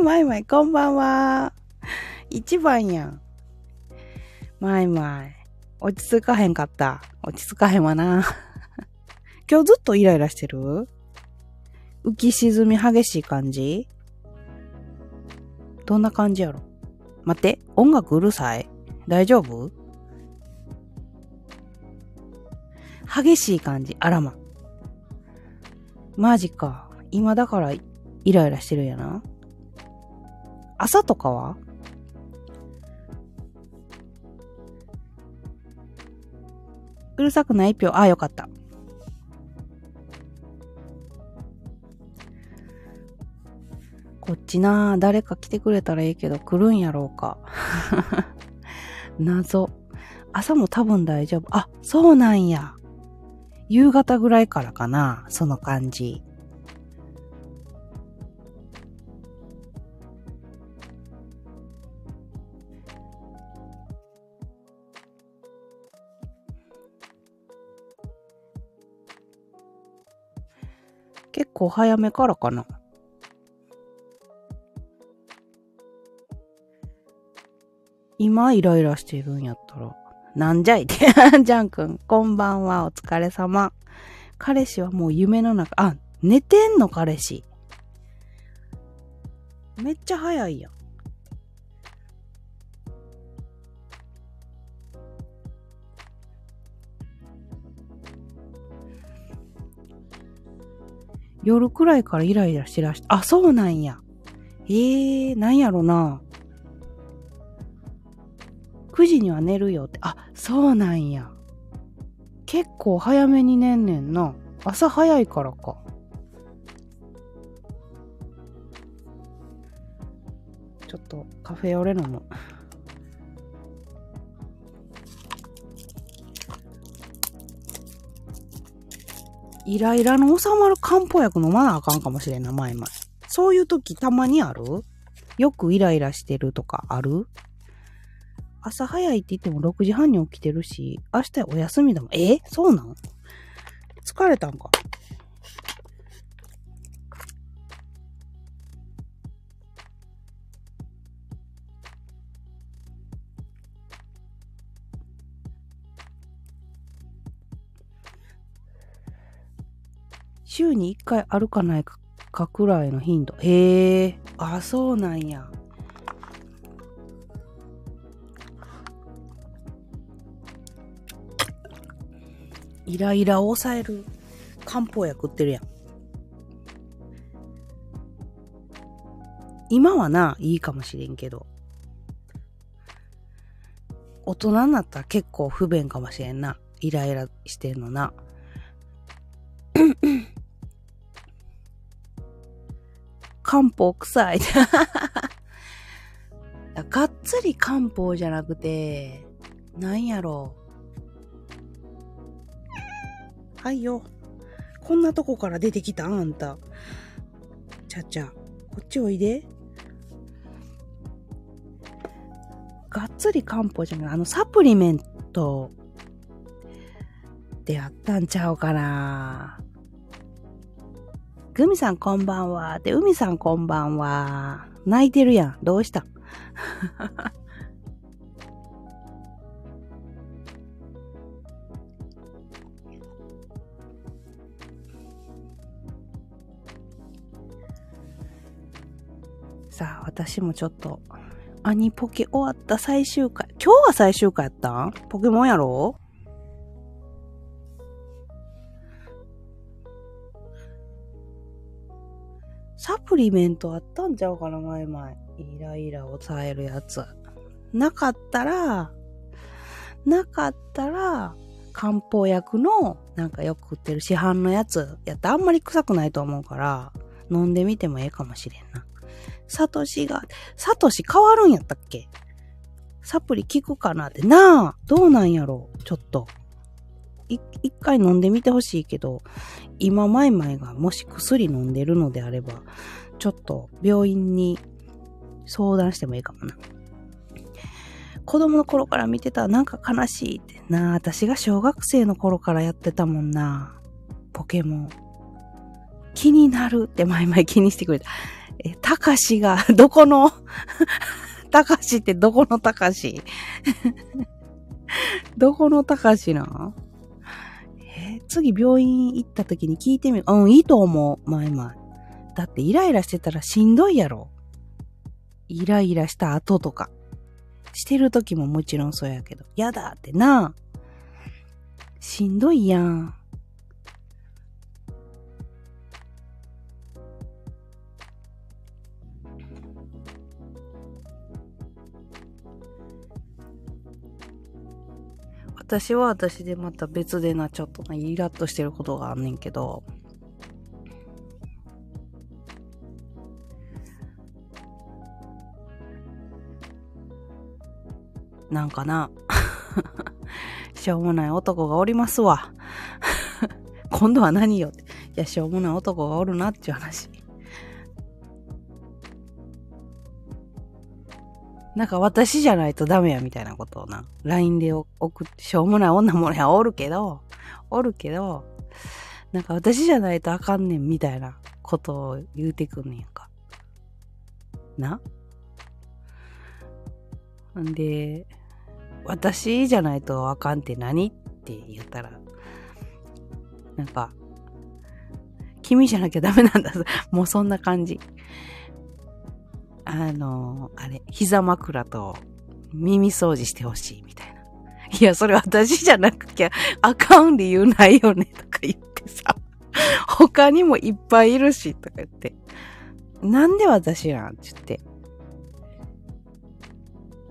まいまい、こんばんは。一番やん。まいまい。落ち着かへんかった。落ち着かへんわな。今日ずっとイライラしてる？浮き沈み激しい感じ？どんな感じやろ？待って、音楽うるさい？大丈夫？激しい感じ。あらま。マジか。今だからイライラしてるやな。朝とかは？うるさくないぴょ。あ、よかった。こっちな誰か来てくれたらいいけど来るんやろうか。謎。朝も多分大丈夫。あ、そうなんや。夕方ぐらいからかな、その感じ。構早めからかな。今イライラしてるんやったら、なんじゃいって。ジャン君、こんばんは、お疲れ様。彼氏はもう夢の中、あ、寝てんの彼氏。めっちゃ早いやん。夜くらいからイライラしてらし、あ、そうなんや。ええー、なんやろな。9時には寝るよって。あ、そうなんや。結構早めに寝んねんな。朝早いからか。ちょっとカフェオレ飲む。イライラの収まる漢方薬飲まなあかんかもしれんな、前々。そういう時たまにある？よくイライラしてるとかある？朝早いって言っても6時半に起きてるし、明日お休みだもん。え？そうなん？疲れたんか？週に1回あるかないかくらいの頻度。へえ、あ、そうなんや。イライラを抑える漢方薬売ってるやん。今はな、いいかもしれんけど。大人になったら結構不便かもしれんな。イライラしてんのな。漢方臭い。がっつり漢方じゃなくて、なんやろう。はいよ。こんなとこから出てきたあんた。ちゃちゃ、こっちおいで。がっつり漢方じゃない、あの、サプリメントってやったんちゃうかな。グミさんこんばんは。で、海さんこんばんは。泣いてるやん。どうした？さあ、私もちょっと、アニポケ終わった最終回。今日は最終回やったん？ポケモンやろ？サプリメントあったんちゃうかな、前々。イライラを抑えるやつ。なかったら、なかったら、漢方薬の、なんかよく売ってる市販のやつやったあんまり臭くないと思うから、飲んでみてもええかもしれんな。サトシが、サトシ変わるんやったっけ？サプリ効くかなってなあ、どうなんやろうちょっと。一回飲んでみてほしいけど、今、マイマイがもし薬飲んでるのであれば、ちょっと病院に相談してもいいかもな。子供の頃から見てたなんか悲しいってな、私が小学生の頃からやってたもんな。ポケモン。気になるって前々気にしてくれた。え、たかしが、どこの、たかしってどこのたかし？どこのたかしな、次病院行った時に聞いてみる。うん、いいと思う。まあまあ。だってイライラしてたらしんどいやろ。イライラした後とか。してる時ももちろんそうやけど。やだってな。しんどいやん。私は私でまた別でな、ちょっとな、イラッとしてることがあんねんけど、なんかな、しょうもない男がおりますわ。今度は何よって。いや、しょうもない男がおるなっていう話。なんか私じゃないとダメやみたいなことをな、LINE で送って、しょうもない女もやおるけど、おるけど、なんか私じゃないとあかんねんみたいなことを言うてくんねんか。な？んで、私じゃないとあかんって何って言ったら、なんか、君じゃなきゃダメなんだ。もうそんな感じ。あの、あれ、膝枕と耳掃除してほしいみたいな。いや、それ私じゃなくきゃあかん理由ないよねとか言ってさ。他にもいっぱいいるしとか言って。なんで私なんって言って。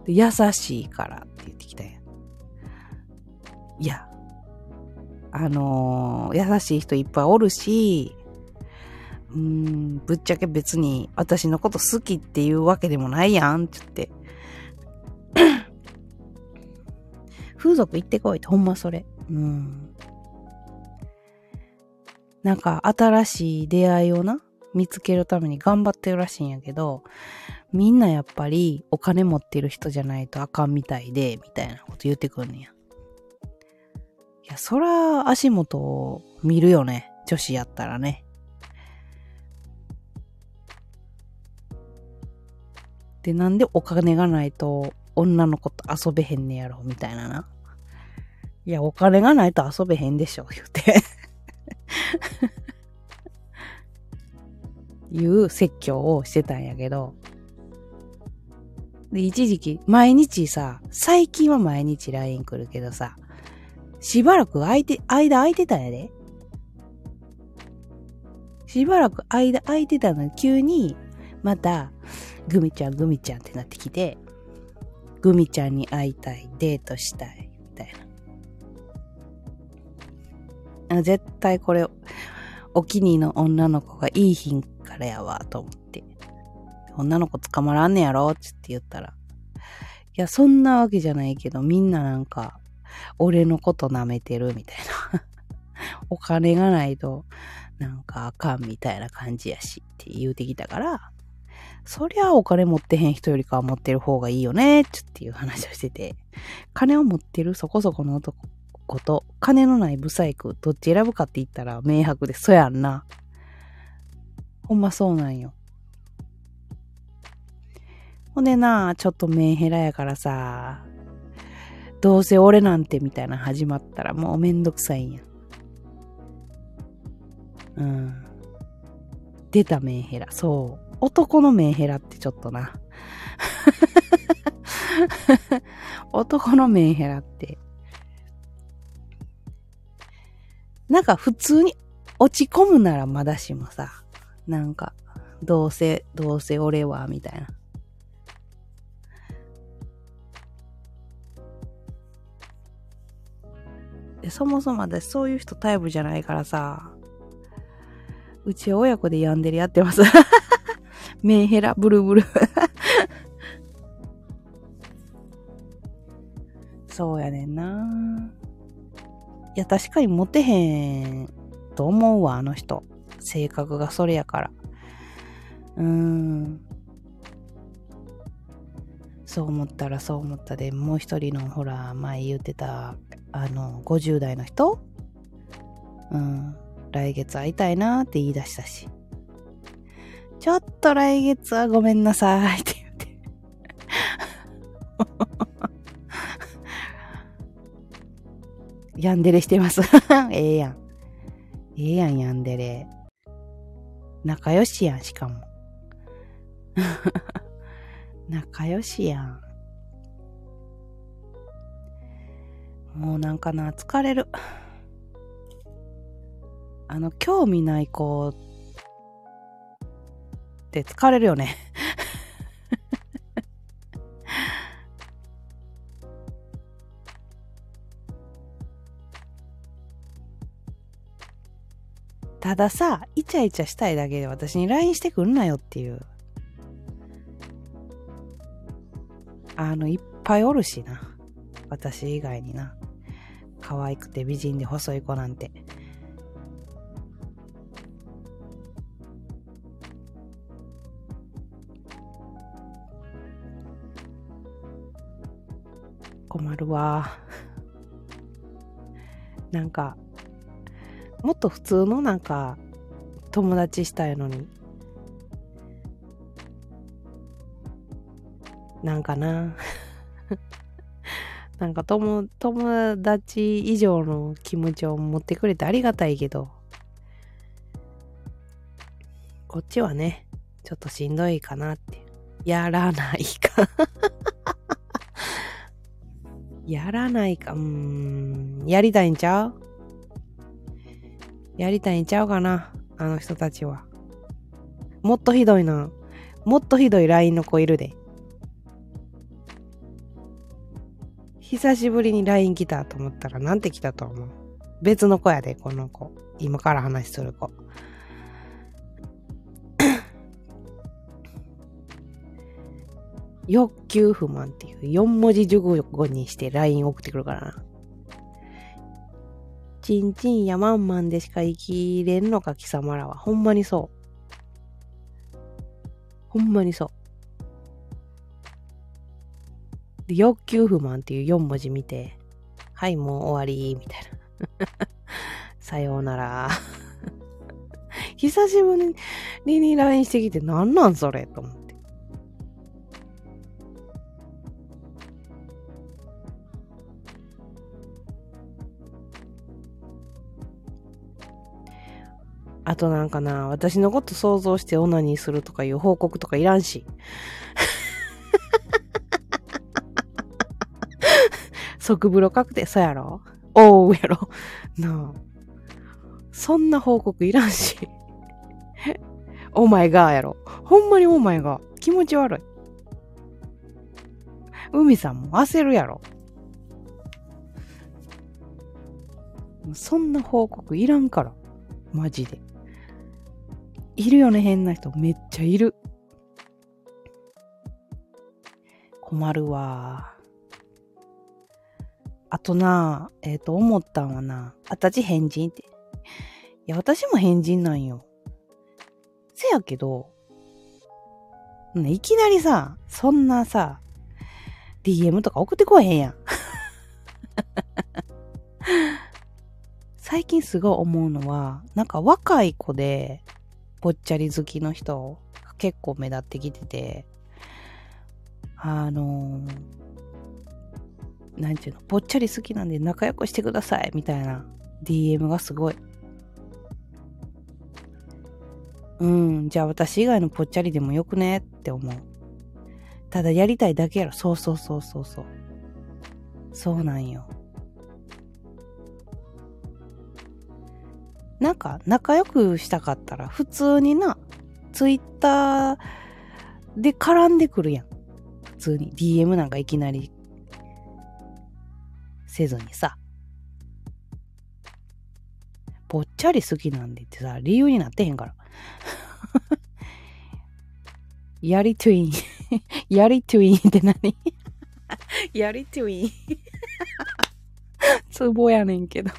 優しいからって言ってきたやん。いや、あのー、優しい人いっぱいおるし、うーん、ぶっちゃけ別に私のこと好きっていうわけでもないやんって言って。風俗行ってこいってほんまそれ。うん。なんか新しい出会いをな、見つけるために頑張ってるらしいんやけど、みんなやっぱりお金持ってる人じゃないとあかんみたいで、みたいなこと言ってくんねや。いや、そら足元を見るよね。女子やったらね。で、なんでお金がないと女の子と遊べへんねやろ、みたいなな。いや、お金がないと遊べへんでしょ、言うて いう説教をしてたんやけど。で、一時期、毎日さ、最近は毎日 LINE 来るけどさ、しばらく空いて、間空いてたんやで。しばらく間空いてたのに急に、また、グミちゃん、グミちゃんってなってきて、グミちゃんに会いたい、デートしたい、みたいな。絶対これ、お気に入りの女の子がいい品からやわ、と思って。女の子捕まらんねやろ？つって言ったら。いや、そんなわけじゃないけど、みんななんか、俺のこと舐めてるみたいな。お金がないと、なんかあかんみたいな感じやしって言うてきたから、そりゃお金持ってへん人よりかは持ってる方がいいよね、っていう話をしてて、金を持ってるそこそこの男と、金のないブサイク、どっち選ぶかって言ったら明白で、そやんな。ほんまそうなんよ。ほんでな、ちょっとメンヘラやからさ、どうせ俺なんてみたいな始まったらもうめんどくさいんや。うん。出たメンヘラ。そう。男のメンヘラってちょっとな。男のメンヘラって。なんか普通に落ち込むならまだしもさ、なんか、どうせ、どうせ俺は、みたいな。そもそも私そういう人タイプじゃないからさ、うち親子でヤンデレやってますメンヘラ、ブルブル そうやねんな。いや、確かにモテへんと思うわ、あの人。性格がそれやから。うーん。そう思ったらそう思ったで、もう一人のほら、前言ってた、あの、50代の人？うん。来月会いたいなって言い出したし。ちょっと来月はごめんなさいって言って。ヤンデレしてます。ええやん。ええやん、ヤンデレ。仲良しやん、しかも。仲良しやん。もうなんかな、疲れる。あの、興味ない子って疲れるよね。たださ、イチャイチャしたいだけで私に LINE してくんなよっていう。あの、いっぱいおるしな。私以外にな。可愛くて美人で細い子なんて。困るわ。なんか、もっと普通のなんか、友達したいのに。なんかな。なんか友、友達以上の気持ちを持ってくれてありがたいけど、こっちはね、ちょっとしんどいかなって。やらないか。やらないか。うん。やりたいんちゃう？やりたいんちゃうかなあの人たちは。もっとひどいな。もっとひどい LINE の子いるで。久しぶりに LINE 来たと思ったらなんて来たと思う？別の子やで、この子。今から話する子。欲求不満っていう4文字熟語にして LINE 送ってくるからな。ちんちんやまんまんでしか生きれんのか貴様らは。ほんまにそう。ほんまにそう。で欲求不満っていう4文字見て、はい、もう終わり、みたいな。さようなら。久しぶりに LINE してきて、なんなんそれ？と思って。あとなんかな、私のこと想像してオナニーするとかいう報告とかいらんし。即風呂確定、そうやろ？おうやろ？なあ。そんな報告いらんし。お前がやろ。ほんまにお前が。気持ち悪い。海さんも焦るやろ。そんな報告いらんから。マジで。いるよね、変な人。めっちゃいる。困るわ。あとな、えっ、と、思ったんはな、あたち変人って。いや、私も変人なんよ。せやけど、いきなりさ、そんなさ、DM とか送ってこえへんやん。最近すごい思うのは、なんか若い子で、ぽっちゃり好きの人が結構目立ってきてて、あのー、なんていうの、ぽっちゃり好きなんで仲良くしてくださいみたいな DM がすごい。うん、じゃあ私以外のぽっちゃりでもよくねって思う。ただやりたいだけやろ。そうそうそうそうそう。そうなんよ。なんか仲良くしたかったら普通にな、ツイッターで絡んでくるやん。普通に。DM なんかいきなりせずにさ。ぽっちゃり好きなんでってさ、理由になってへんから。やりトゥイン。やりトゥインって何？やりトゥイン。ツボやねんけど。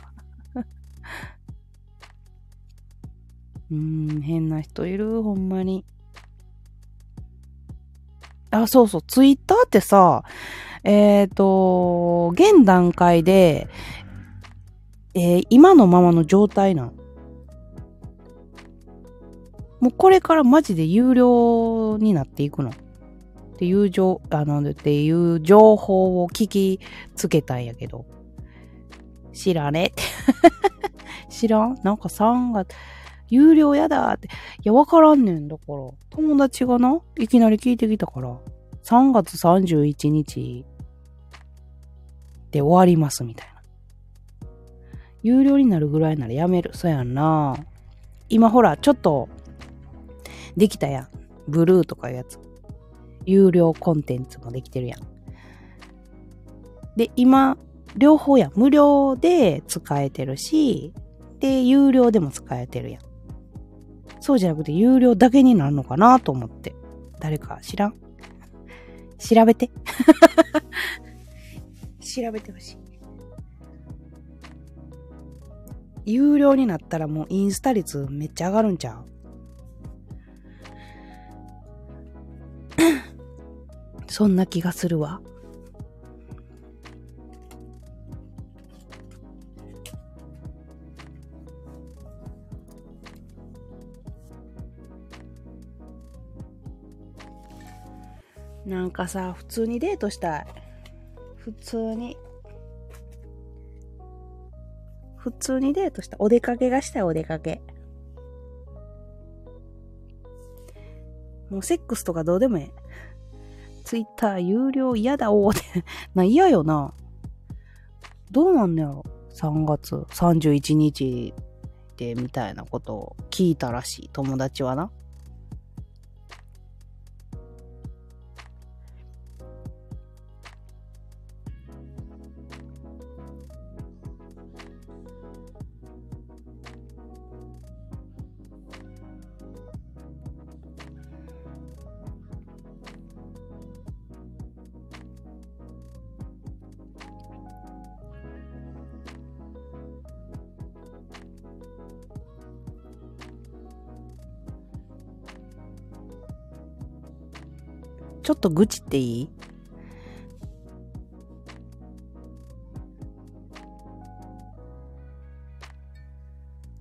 うん、変な人いる、ほんまに。あ、そうそう、ツイッターってさ、えっ、ー、と、現段階で、えー、今のままの状態なん？もうこれからマジで有料になっていくの？っていう情、あの、っていう情報を聞きつけたんやけど。知らね？って。知らん？なんか3月、有料やだって。いや、わからんねん。だから、友達がな、いきなり聞いてきたから、3月31日で終わりますみたいな。有料になるぐらいならやめる。そやんな。今ほら、ちょっと、できたやん。ブルーとかいうやつ。有料コンテンツもできてるやん。で、今、両方やん。無料で使えてるし、で、有料でも使えてるやん。そうじゃなくて有料だけになるのかなと思って。誰か知らん？調べて。調べてほしい。有料になったらもうインスタ率めっちゃ上がるんちゃう？そんな気がするわ。なんかさ、普通にデートしたい。普通に。普通にデートした。お出かけがしたい、お出かけ。もうセックスとかどうでもええ。ツイッター有料嫌だおーって な、嫌よな。どうなんのやろ ?3 月31日でみたいなことを聞いたらしい、友達はな。と愚痴っていい？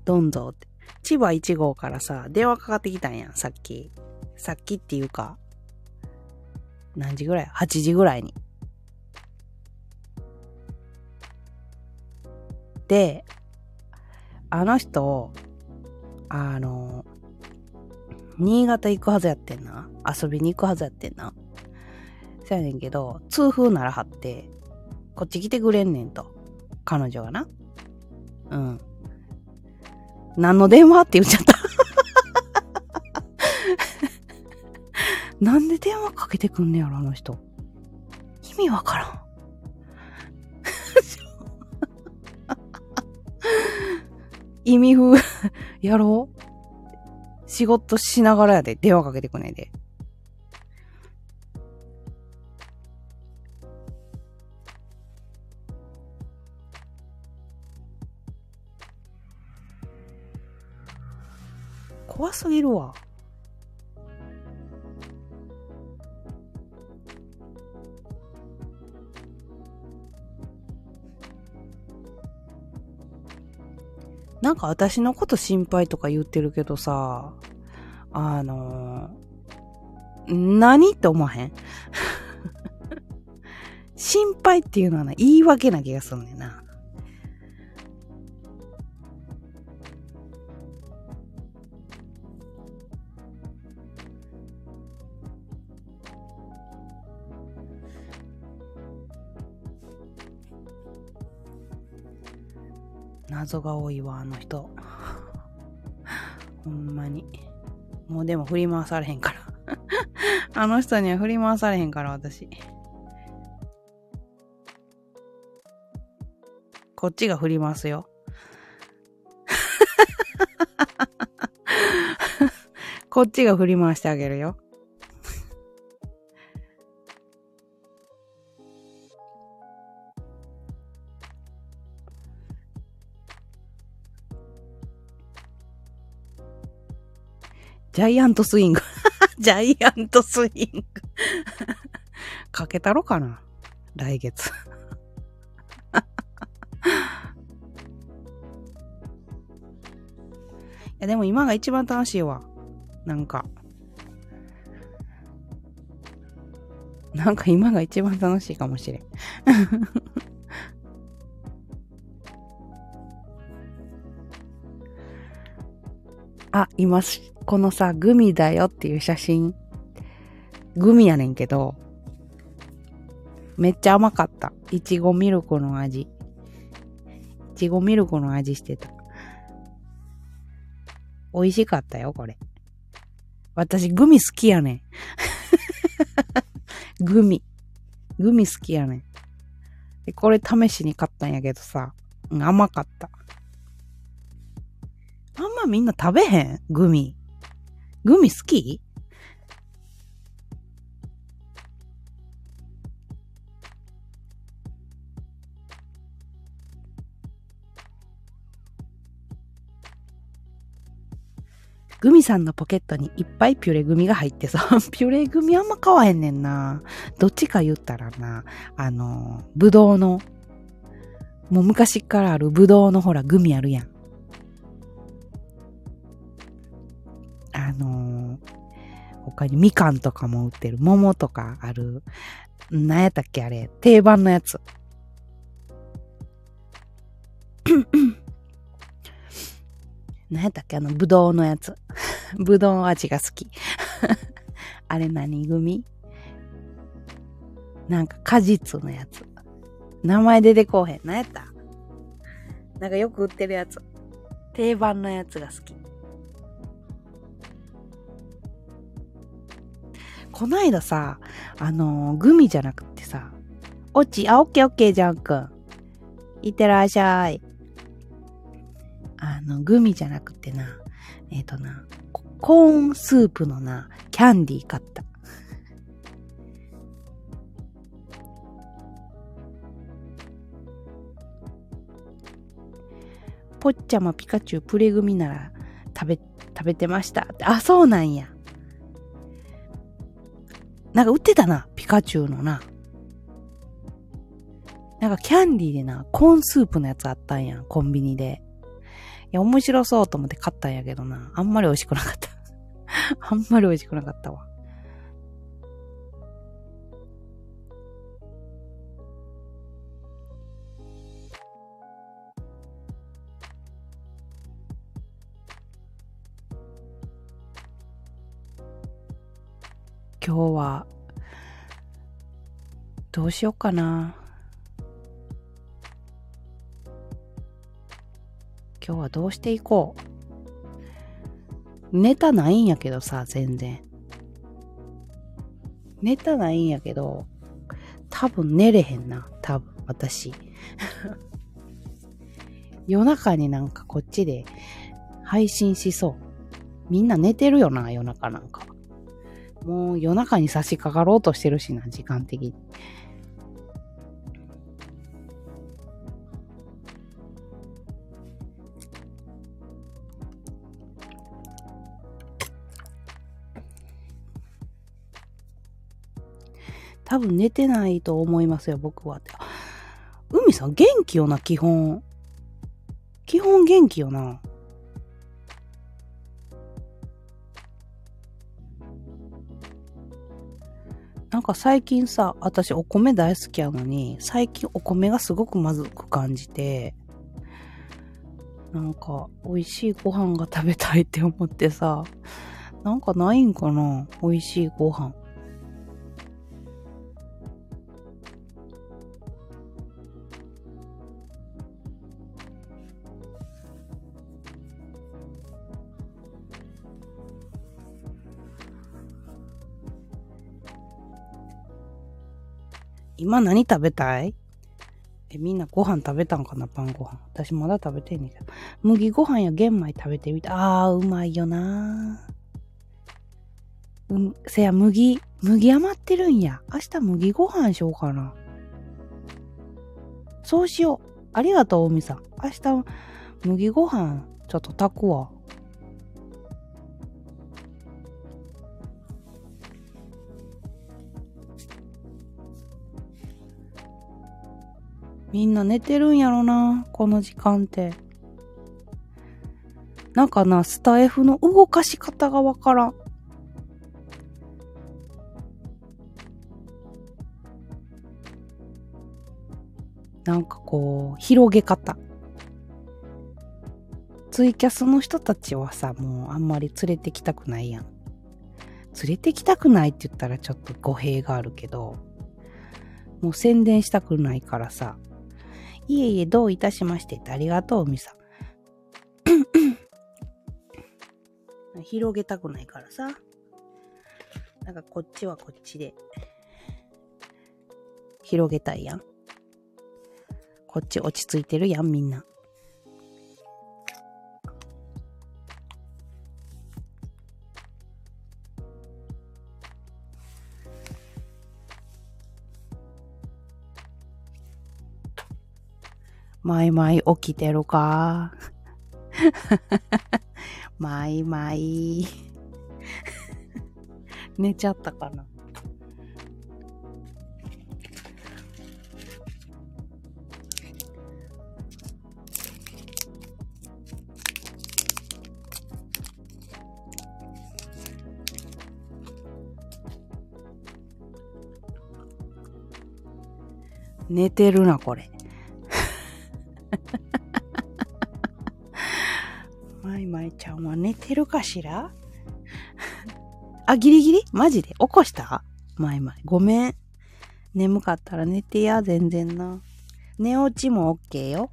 どんぞって。千葉1号からさ、電話かかってきたんやん、さっき。さっきっていうか、何時ぐらい ?8 時ぐらいに。で、あの人、あの、新潟行くはずやってんな。遊びに行くはずやってんな。そやねんけど、痛風ならはって、こっち来てくれんねんと。彼女がな。うん。何の電話って言っちゃった なんで電話かけてくんねやろ、あの人。意味わからん。意味風やろう仕事しながらやで、電話かけてくんねで。怖すぎるわ。なんか私のこと心配とか言ってるけどさ、あのー、何って思わへん？心配っていうのはな、言い訳な気がすんねんな。謎が多いわ、あの人。ほんまに。もうでも振り回されへんから あの人には振り回されへんから、私。こっちが振りますよ。こっちが振り回してあげるよ。ジャイアントスイング。ジャイアントスイング。かけたろかな？来月。いや、でも今が一番楽しいわ。なんか。なんか今が一番楽しいかもしれん。あ、今、このさ、グミだよっていう写真。グミやねんけど、めっちゃ甘かった。いちごミルクの味。いちごミルクの味してた。美味しかったよ、これ。私、グミ好きやねん。グミ。グミ好きやねん。で、これ試しに買ったんやけどさ、甘かった。あんまみんな食べへん？グミ。グミ好き？グミさんのポケットにいっぱいピュレグミが入ってさ、ピュレグミあんま買わへんねんな。どっちか言ったらな、あの、ぶどうの、もう昔からあるぶどうのほらグミあるやん。あの他にみかんとかも売ってる、桃とかある、なんやったっけあれ、定番のやつ。何やったっけ？あの、ぶどうのやつ。ぶどう味が好き。あれ何組なんか果実のやつ。名前出てこうへん。何やった？なんかよく売ってるやつ。定番のやつが好き。こないださ、あのー、グミじゃなくてさ、おち、あ、オッケーオッケーじゃんくん。いってらっしゃい。あの、グミじゃなくてな、えっ、ー、とな、コーンスープのな、キャンディー買った。ポッチャマピカチュウプレグミなら食べ、食べてました。あ、そうなんや。なんか売ってたな、ピカチュウのな。なんかキャンディーでな、コーンスープのやつあったんや、コンビニで。いや、面白そうと思って買ったんやけどな。あんまり美味しくなかった。あんまり美味しくなかったわ。今日は、どうしようかな。今日はどうしていこう。ネタないんやけどさ、全然。ネタないんやけど、多分寝れへんな。多分、私。夜中になんかこっちで配信しそう。みんな寝てるよな、夜中なんか。もう夜中に差し掛かろうとしてるしな、時間的に。多分寝てないと思いますよ、僕はって。海さん元気よな、基本。基本元気よな。か最近さ、私お米大好きやのに、最近お米がすごくまずく感じて、なんか美味しいご飯が食べたいって思ってさ、なんかないんかな美味しいご飯。今何食べたい？え、みんなご飯食べたんかな？パンご飯。私まだ食べてんねんけど。麦ご飯や玄米食べてみた。あー、うまいよなうん、せや、麦、麦余ってるんや。明日麦ご飯しようかな。そうしよう。ありがとう、おみさん。明日、麦ご飯、ちょっと炊くわ。みんな寝てるんやろな、この時間って。なんかな、スタイフの動かし方がわからん。なんかこう、広げ方。ツイキャスの人たちはさ、もうあんまり連れてきたくないやん。連れてきたくないって言ったらちょっと語弊があるけど、もう宣伝したくないからさ、いえいえ、どういたしましてってありがとう、みさ。広げたくないからさ。なんかこっちはこっちで、広げたいやん。こっち落ち着いてるやん、みんな。マイマイ起きてるか？マイマイ。寝ちゃったかな？寝てるな、これ。てるかしら？あ、ギリギリ？マジで？起こした？まいまい。ごめん。眠かったら寝てや、全然な。寝落ちも OK よ。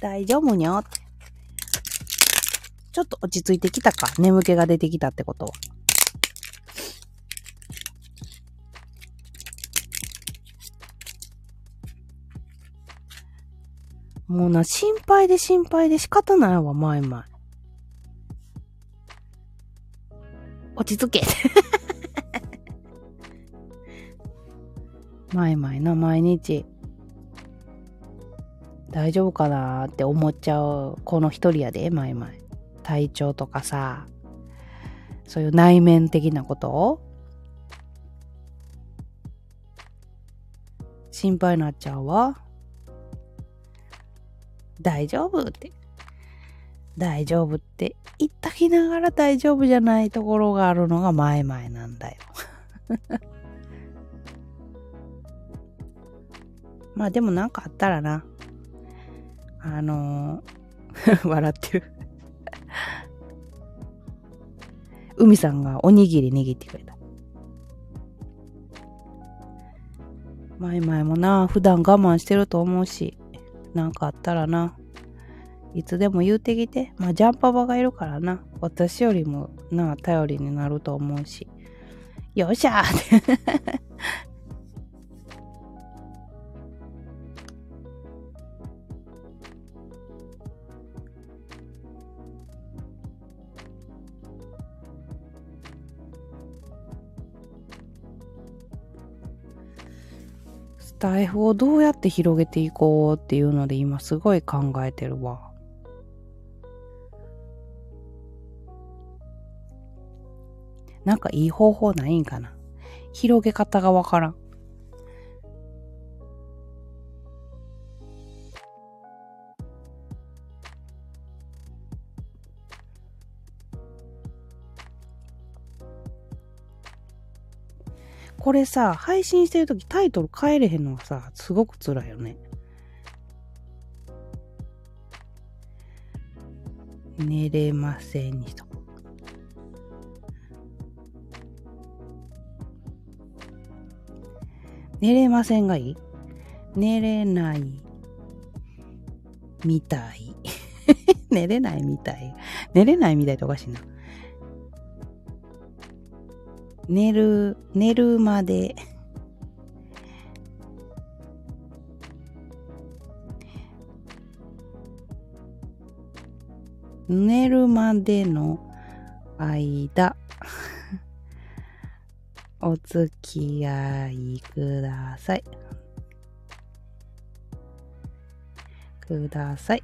大丈夫にょ？ちょっと落ち着いてきたか？眠気が出てきたってことは。もうな、心配で心配で仕方ないわ、前々。落ち着け。前々な、毎日。大丈夫かなって思っちゃう、この一人やで、前々。体調とかさ、そういう内面的なことを心配になっちゃうわ。大丈夫って。大丈夫って言ったきながら大丈夫じゃないところがあるのが前々なんだよ。まあでもなんかあったらな。あのー 笑ってる海さんがおにぎり握ってくれた。前々もな、普段我慢してると思うし。なんかあったらな、いつでも言うてきて。まあ、ジャンパバがいるからな。私よりもな、頼りになると思うし。よっしゃーってタイフをどうやって広げていこうっていうので今すごい考えてるわ。なんかいい方法ないんかな？広げ方がわからん。これさ、配信してるときタイトル変えれへんのがさ、すごく辛いよね。寝れませんにしとこ寝れませんがいい？寝れないみたい。寝れないみたい。寝れないみたいっておかしいな。寝る、寝るまで、寝るまでの間、お付き合いください。ください。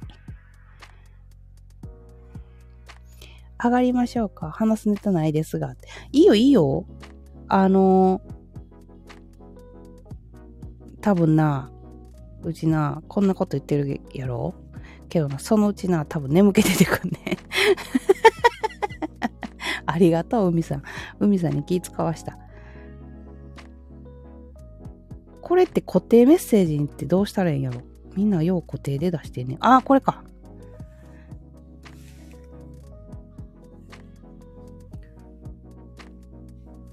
上がりましょうか。話すネタないですが。いいよ、いいよ。あの多分な、うちな、こんなこと言ってるやろ？けどな、そのうちな、多分眠気出てくんね。ありがとう、海さん。海さんに気使わした。これって固定メッセージってどうしたらいいんやろ？みんなよう固定で出してね。あ、これか。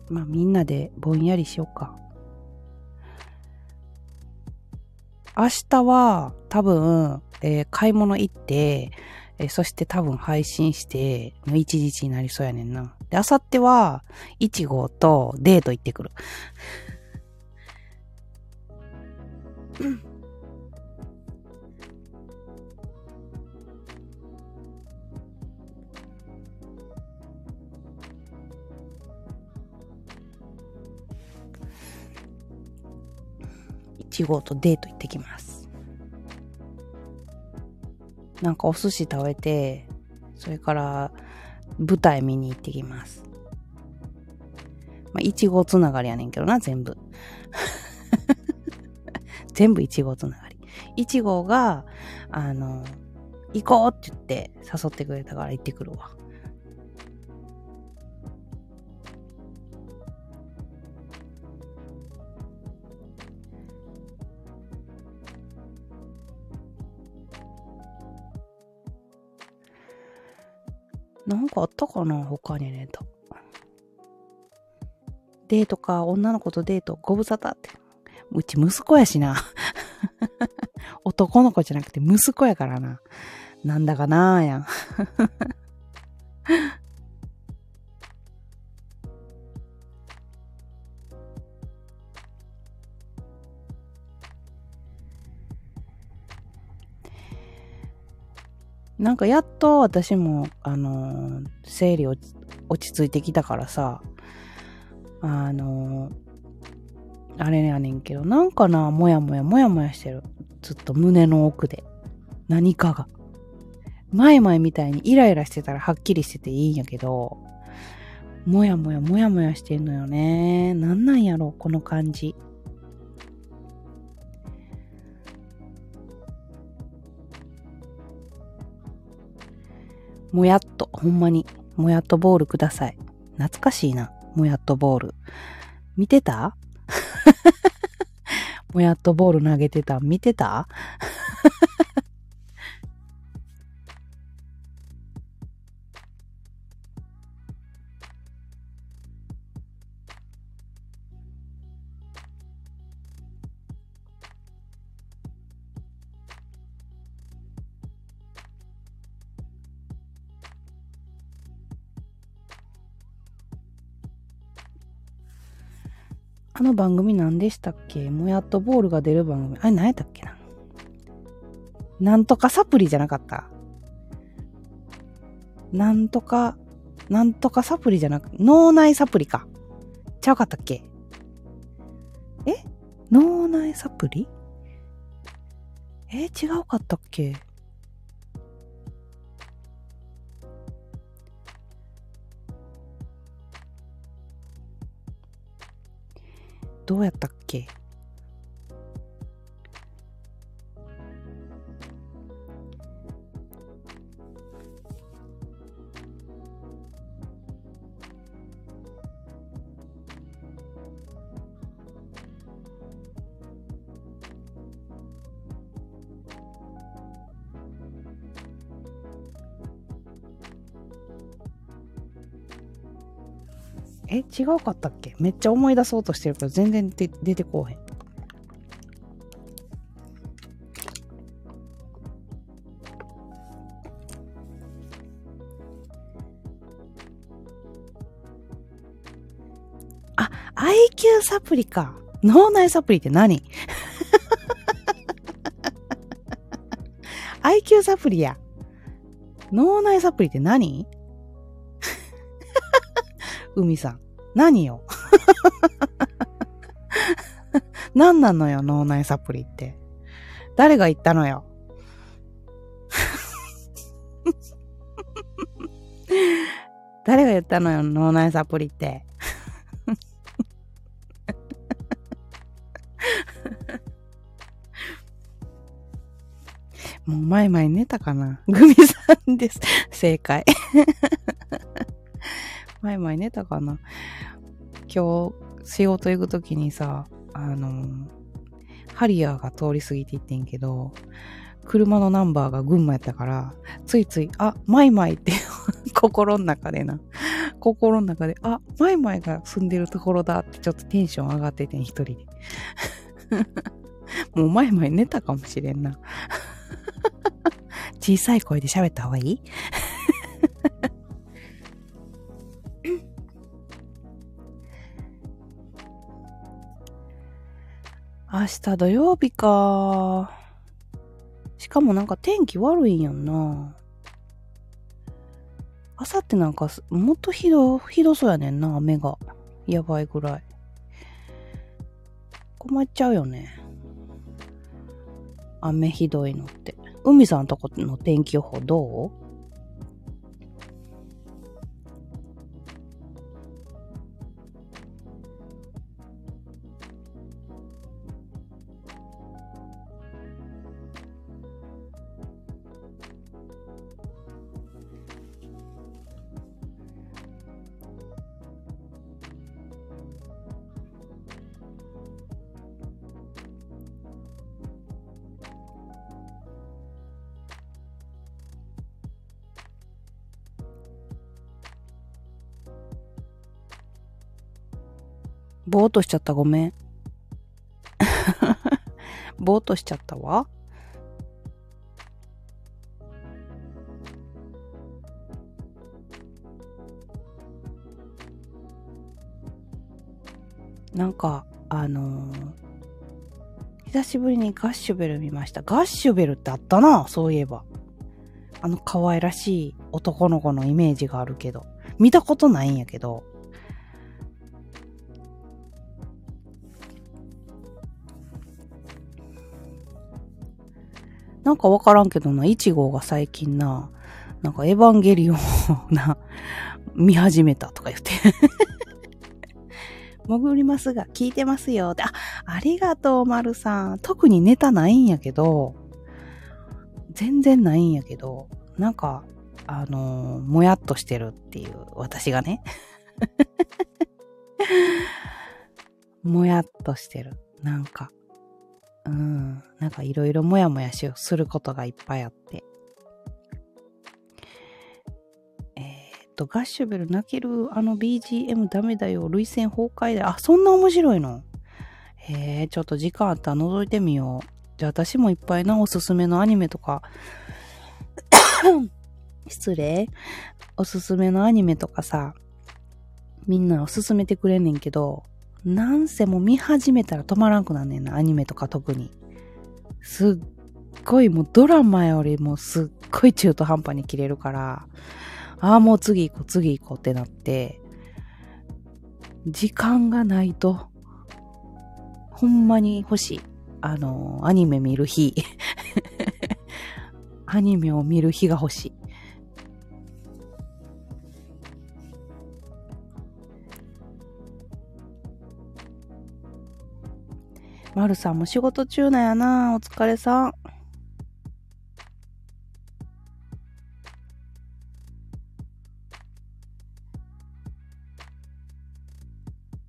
まあみんなでぼんやりしようか。明日は多分、えー、買い物行って、えー、そして多分配信して、一日になりそうやねんな。で、明後日は、いちごとデート行ってくる。うん1号とデート行ってきます。なんかお寿司食べて、それから舞台見に行ってきます。まあ、1号つながりやねんけどな、全部。全部1号つながり。1号が、あの、行こうって言って誘ってくれたから行ってくるわ。なんかあったかな他にネタ。デートか、女の子とデート、ご無沙汰って。うち息子やしな。男の子じゃなくて息子やからな。なんだかなーやん。なんかやっと私も、あのー、生理落ち着いてきたからさ、あのー、あれやねんけど、なんかな、もやもやもやもやしてる。ずっと胸の奥で。何かが。前々みたいにイライラしてたらはっきりしてていいんやけど、もやもやもやもやしてんのよね。なんなんやろ、この感じ。もやっと、ほんまに、もやっとボールください。懐かしいな、もやっとボール。見てた？もやっとボール投げてた？見てた？あの番組何でしたっけ？もやっとボールが出る番組。あれ何やったっけな？なんとかサプリじゃなかった？なんとか、なんとかサプリじゃなく、脳内サプリか。ちゃうかったっけ？え？脳内サプリ？え？違うかったっけ？どうやったっけ？うかったっけ？めっちゃ思い出そうとしてるけど全然出てこへん。あ、IQ サプリか。脳内サプリって何 ?IQ サプリや。脳内サプリって何？海さん。何よ？何なのよ、脳内サプリって。誰が言ったのよ？誰が言ったのよ、脳内サプリって？もう前々寝たかな？グミさんです。正解。前々寝たかな？今日、仕事行くときにさ、あのハリアーが通り過ぎていってんけど、車のナンバーが群馬やったから、ついつい、あ、マイマイって 心の中でな、心の中で、あ、マイマイが住んでるところだってちょっとテンション上がっててん、一人で。もうマイマイ寝たかもしれんな。小さい声で喋った方がいい？明日土曜日か。しかもなんか天気悪いんやんな。あさってなんかもっとひど、ひどそうやねんな、雨が。やばいぐらい。困っちゃうよね。雨ひどいのって。海さんとこの天気予報どう？ぼーっとしちゃったごめん。ぼーっとしちゃったわ。なんか、あのー、久しぶりにガッシュベル見ました。ガッシュベルってあったな、そういえば。あの可愛らしい男の子のイメージがあるけど。見たことないんやけど。なんかわからんけどな、1号が最近な、なんかエヴァンゲリオンを な、見始めたとか言って 潜りますが、聞いてますよ。あ、ありがとう、まるさん。特にネタないんやけど、全然ないんやけど、なんか、あのー、もやっとしてるっていう、私がね。もやっとしてる。なんか、うん、なんかいろいろもやもやしすることがいっぱいあって。え、っと、ガッシュベル泣けるあの BGM ダメだよ、涙腺崩壊だあ、そんな面白いのへえ、ちょっと時間あったら覗いてみよう。じゃあ私もいっぱいなおすすめのアニメとか失礼おすすめのアニメとかさ、みんなおすすめてくれんねんけど、なんせもう見始めたら止まらんくなんねんな、アニメとか特に。すっごいもうドラマよりもすっごい中途半端に切れるから、ああ、もう次行こう、次行こうってなって、時間がないと、ほんまに欲しい。あの、アニメ見る日。アニメを見る日が欲しい。まるさんも仕事中なんやな。お疲れさん。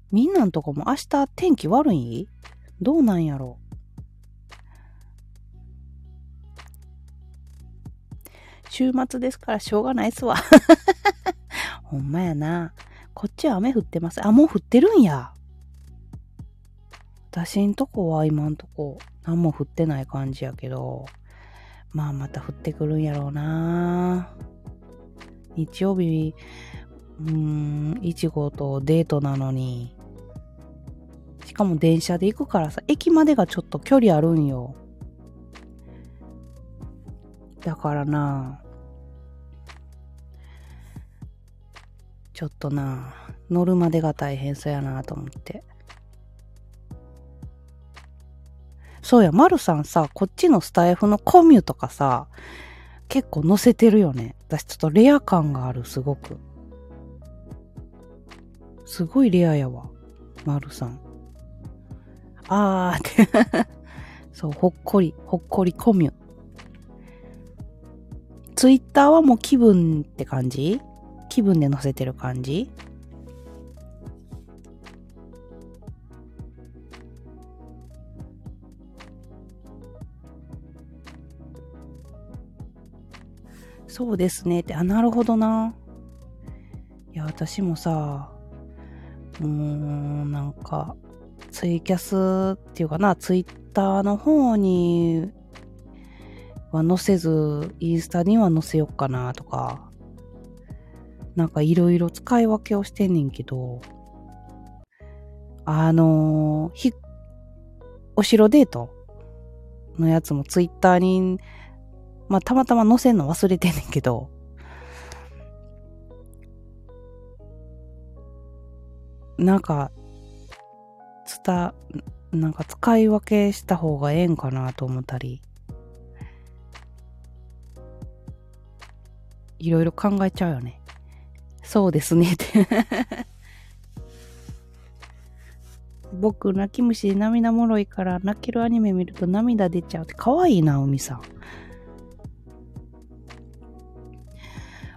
みんなのとこも明日天気悪いどうなんやろ？う週末ですからしょうがないっすわ。ほんまやな。こっちは雨降ってます。あ、もう降ってるんや。私んとこは今んとこ何も降ってない感じやけど、まあまた降ってくるんやろうな日曜日、うーん、いちごとデートなのに、しかも電車で行くからさ、駅までがちょっと距離あるんよ。だからなちょっとな乗るまでが大変そうやなと思って。そうや、まるさんさ、こっちのスタイフのコミュとかさ、結構載せてるよね。私ちょっとレア感がある、すごく。すごいレアやわ。まるさん。あーって そう、ほっこり、ほっこりコミュ。ツイッターはもう気分って感じ？気分で載せてる感じ？そうですねって、あ、なるほどな。いや、私もさ、うーん、なんか、ツイキャスっていうかな、ツイッターの方には載せず、インスタには載せよっかなとか、なんかいろいろ使い分けをしてんねんけど、あのひ、お城デートのやつもツイッターに、まあ、たまたま載せんの忘れてんねんけど、なんか、つた、なんか使い分けした方がええんかなと思ったり、いろいろ考えちゃうよね。そうですねって 僕、泣き虫で涙もろいから泣けるアニメ見ると涙出ちゃうって可愛いな、海さん。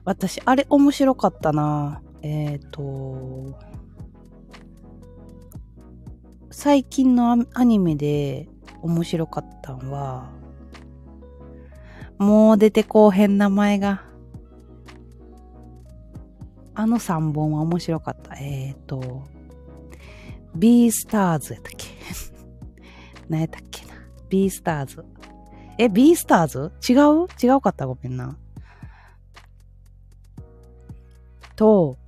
私、あれ面白かったな。えっ、ー、と、最近のアニメで面白かったんは、もう出てこうへん名前が。あの3本は面白かった。えっ、ー、と、ビースターズやったっけ？何やったっけな？ビースターズ。え、ビースターズ？違う？違うかった？ごめんな。と、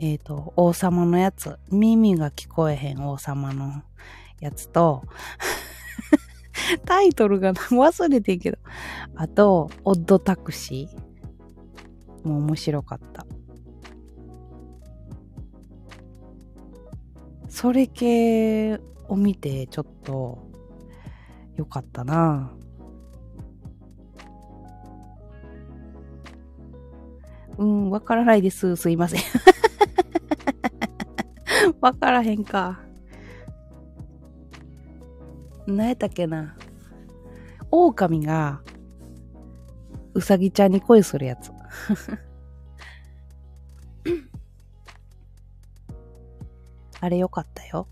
えっ、ー、と、王様のやつ。耳が聞こえへん王様のやつと、タイトルが忘れてんけど。あと、オッドタクシー。もう面白かった。それ系を見て、ちょっと、よかったなうん、わからないです。すいません。わからへんか。何やったっけな。狼が、うさぎちゃんに恋するやつ。あれよかったよ。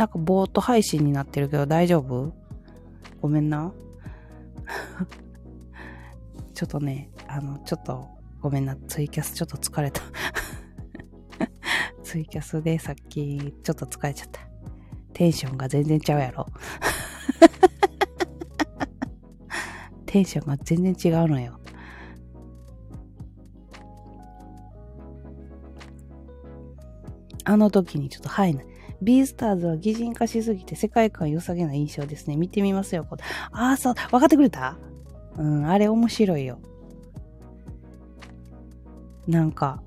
なんかボート配信になってるけど大丈夫？ごめんな。ちょっとね、あの、ちょっとごめんな。ツイキャスちょっと疲れた。ツイキャスでさっきちょっと疲れちゃった。テンションが全然ちゃうやろ。テンションが全然違うのよ。あの時にちょっとはいな。ビースターズは擬人化しすぎて世界観良さげな印象ですね。見てみますよ。ああ、そう、分かってくれた？うん、あれ面白いよ。なんか、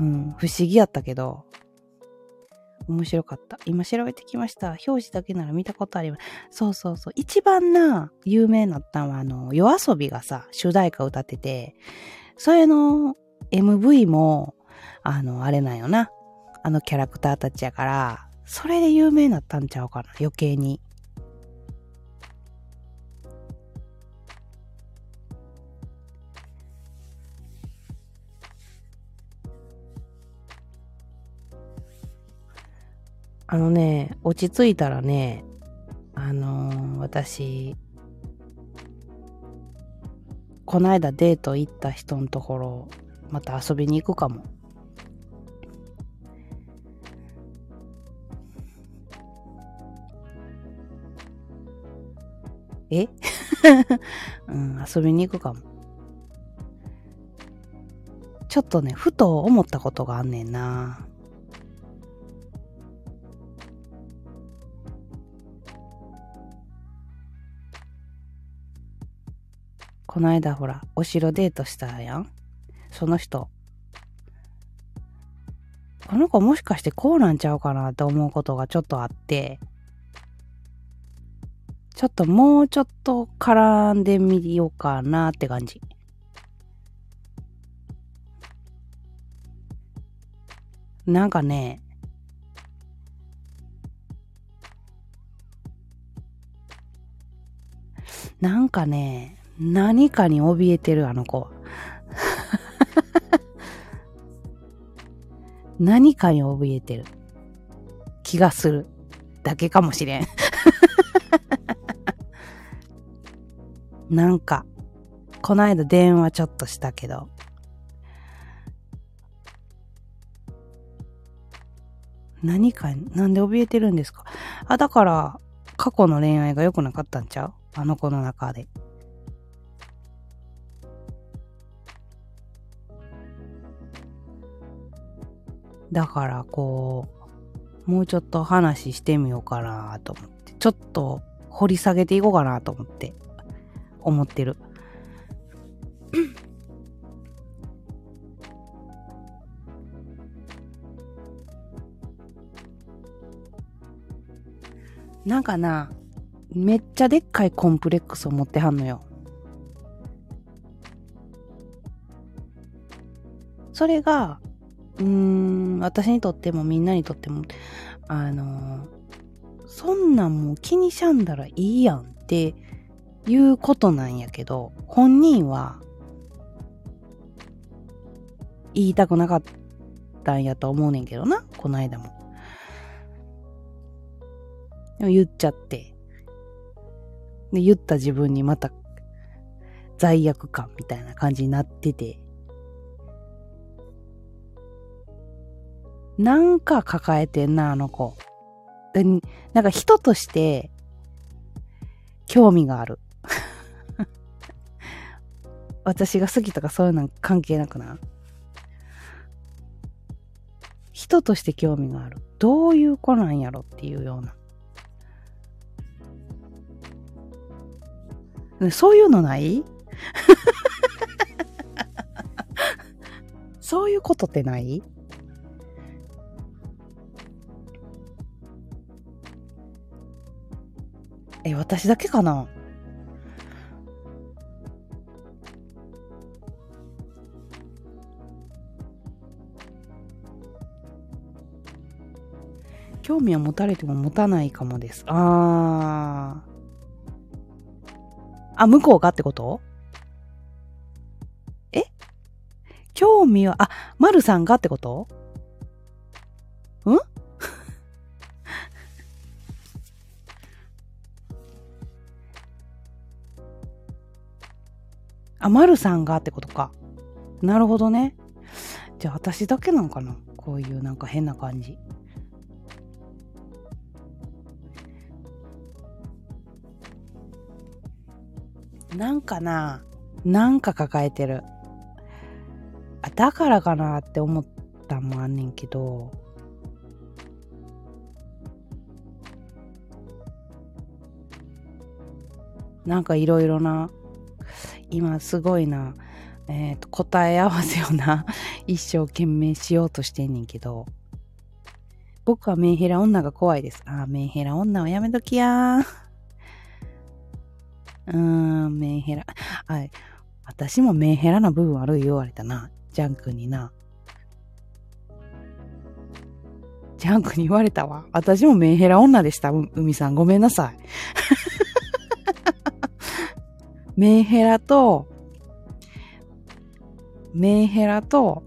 うん、不思議やったけど、面白かった。今調べてきました。表示だけなら見たことあります。そうそうそう。一番な、有名なったのは、あの、夜遊びがさ、主題歌歌ってて、それの MV も、あの、あれなんよな。あのキャラクターたちやから、それで有名になったんちゃうかな、余計に。あのね、落ち着いたらね、あのー、私、こないだデート行った人のところ、また遊びに行くかも。え？うん、遊びに行くかも。ちょっとね、ふと思ったことがあんねんな。この間ほら、お城デートしたやん？その人。この子もしかしてこうなんちゃうかなって思うことがちょっとあって、ちょっともうちょっと絡んでみようかなって感じ。なんかね、なんかね、何かに怯えてる、あの子。何かに怯えてる。気がする。だけかもしれん。なんか、この間電話ちょっとしたけど、何か、なんで怯えてるんですか？あ、だから、過去の恋愛が良くなかったんちゃう？あの子の中で。だからこう、もうちょっと話してみようかなと思って、ちょっと掘り下げていこうかなと思って、思ってる。なんかな、めっちゃでっかいコンプレックスを持ってはんのよ。それが、うーん、私にとってもみんなにとっても、あのそんなんもう気にしゃんだらいいやんっていうことなんやけど、本人は言いたくなかったんやと思うねんけどな、この間も。でも言っちゃって。で、言った自分にまた罪悪感みたいな感じになってて。なんか抱えてんな、あの子。でなんか人として興味がある。私が好きとかそういうの関係なくな。人として興味がある。どういう子なんやろっていうような。そういうのない？そういうことってない？え、私だけかな？興味は持たれても持たないかもです。あー。あ、向こうがってこと？え？興味は、あ、丸さんがってこと？ん？あ、丸さんがってことか。なるほどね。じゃあ私だけなんかな？こういうなんか変な感じ。なんかな、なんか抱えてる。あ、だからかなって思ったんもあんねんけど、なんかいろいろな、今すごいな、えっ、ー、と、答え合わせをな、一生懸命しようとしてんねんけど、僕はメンヘラ女が怖いです。あ、メンヘラ女はやめときやー。うーん、メンヘラ。はい。私もメンヘラな部分ある言われたな。ジャンクにな。ジャンクに言われたわ。私もメンヘラ女でした。う、海さんごめんなさい。メンヘラと、メンヘラと、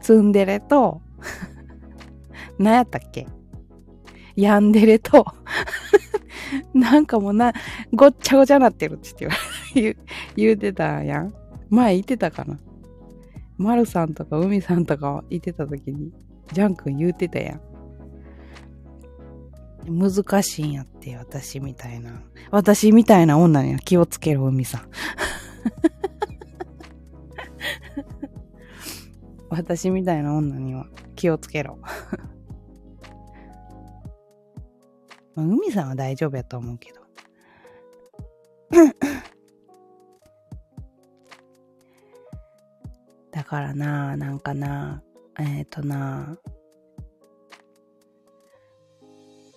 ツンデレと、何やったっけ？ヤンデレと なんかもうな、ごっちゃごちゃなってるって言 う言うてたやん。前言ってたかな。まるさんとか海さんとか言ってた時に、ジャン君言うてたやん。難しいんやって、私みたいな。私みたいな女には気をつけろ、海さん。私みたいな女には気をつけろ。まあ、海さんは大丈夫やと思うけど。だからな、なんかな、えっ、ー、とな、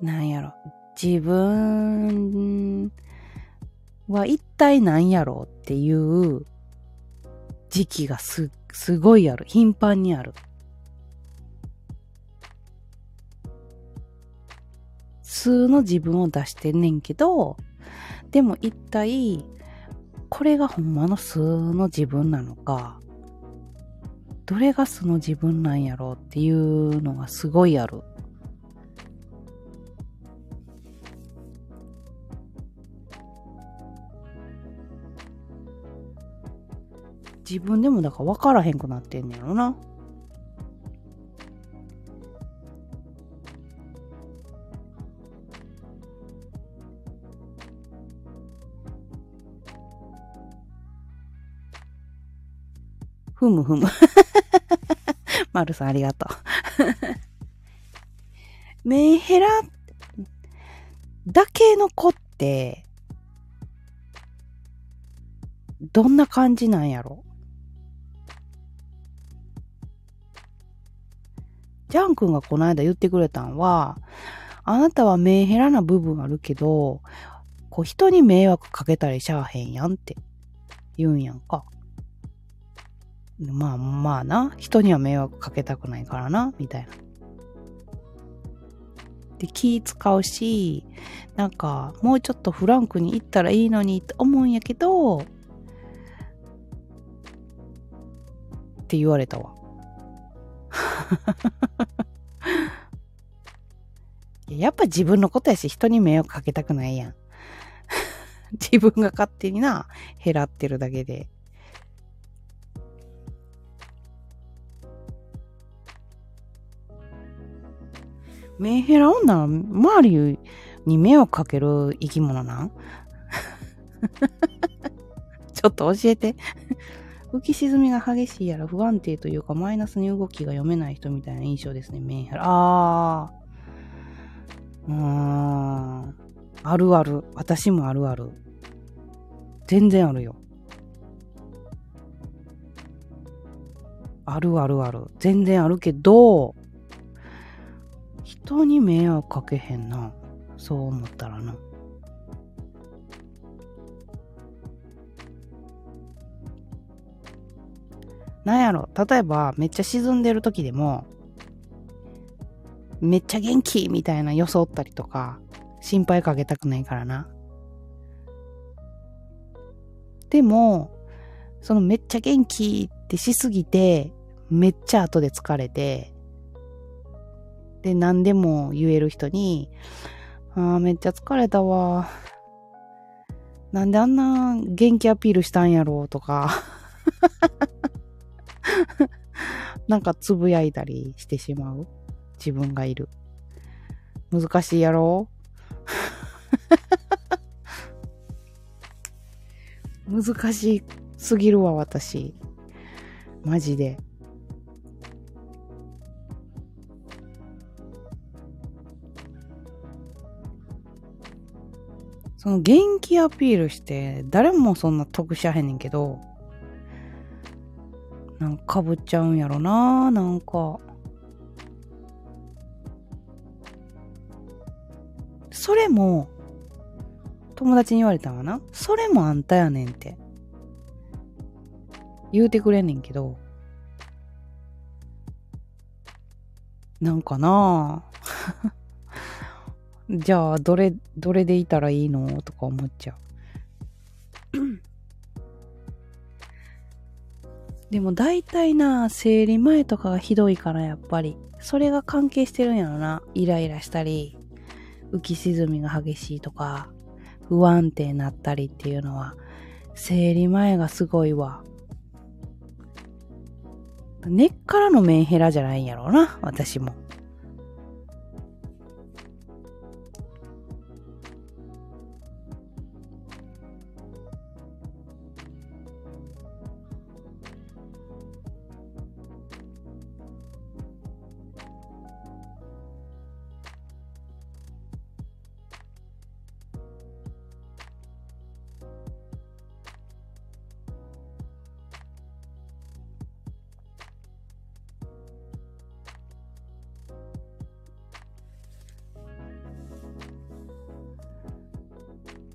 なんやろ、自分は一体何やろうっていう時期がす、すごいある。頻繁にある。数の自分を出してんねんけど、でも一体、これがほんまの数の自分なのか、どれが素の自分なんやろうっていうのがすごいある。自分でもだから分からへんくなってんねやろな。ふむふむ。まるさんありがとう。メンヘラだけの子って、どんな感じなんやろ？ジャン君がこの間言ってくれたんは、あなたはメンヘラな部分あるけど、こう人に迷惑かけたりしゃあへんやんって言うんやんか。まあまあな、人には迷惑かけたくないからな、みたいな。で、気使うし、なんか、もうちょっとフランクに行ったらいいのにって思うんやけど、って言われたわ。やっぱ自分のことやし人に迷惑かけたくないやん。自分が勝手にな、減らってるだけで。メンヘラ女は周りに迷惑かける生き物なん？ちょっと教えて浮き沈みが激しいやら不安定というかマイナスに動きが読めない人みたいな印象ですね、メンヘラ。あー。うん。あるある。私もあるある。全然あるよ。あるあるある。全然あるけど、人に迷惑かけへんな。そう思ったらな。なんやろ、例えばめっちゃ沈んでる時でも、めっちゃ元気みたいな装ったりとか、心配かけたくないからな。でも、そのめっちゃ元気ってしすぎて、めっちゃ後で疲れて、で、何でも言える人に、ああ、めっちゃ疲れたわ。なんであんな元気アピールしたんやろうとか なんかつぶやいたりしてしまう自分がいる。難しいやろ 難しすぎるわ、私。マジで。その元気アピールして、誰もそんな得しゃへんねんけど、なんかぶっちゃうんやろななんか。それも、友達に言われたわな。それもあんたやねんって。言うてくれんねんけど。なんかなぁじゃあ、どれ、どれでいたらいいの？とか思っちゃう。でも大体な、生理前とかがひどいからやっぱり。それが関係してるんやろな。イライラしたり、浮き沈みが激しいとか、不安定になったりっていうのは、生理前がすごいわ。根っからのメンヘラじゃないんやろうな、私も。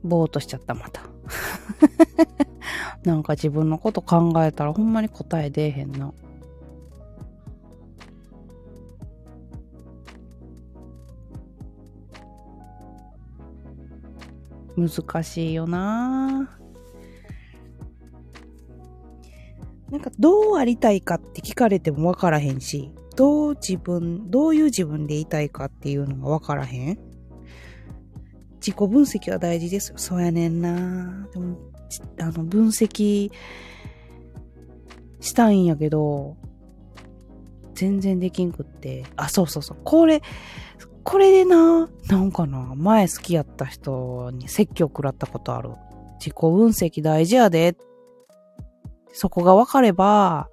ぼーっとしちゃった、また。なんか自分のこと考えたらほんまに答え出えへんな。難しいよななんかどうありたいかって聞かれてもわからへんし、どう自分、どういう自分でいたいかっていうのがわからへん。自己分析は大事ですよ。そうやねんなでも、あの、分析したいんやけど、全然できんくって。あ、そうそうそう。これ、これでな、なんかな、前好きやった人に説教食らったことある。自己分析大事やで。そこが分かれば、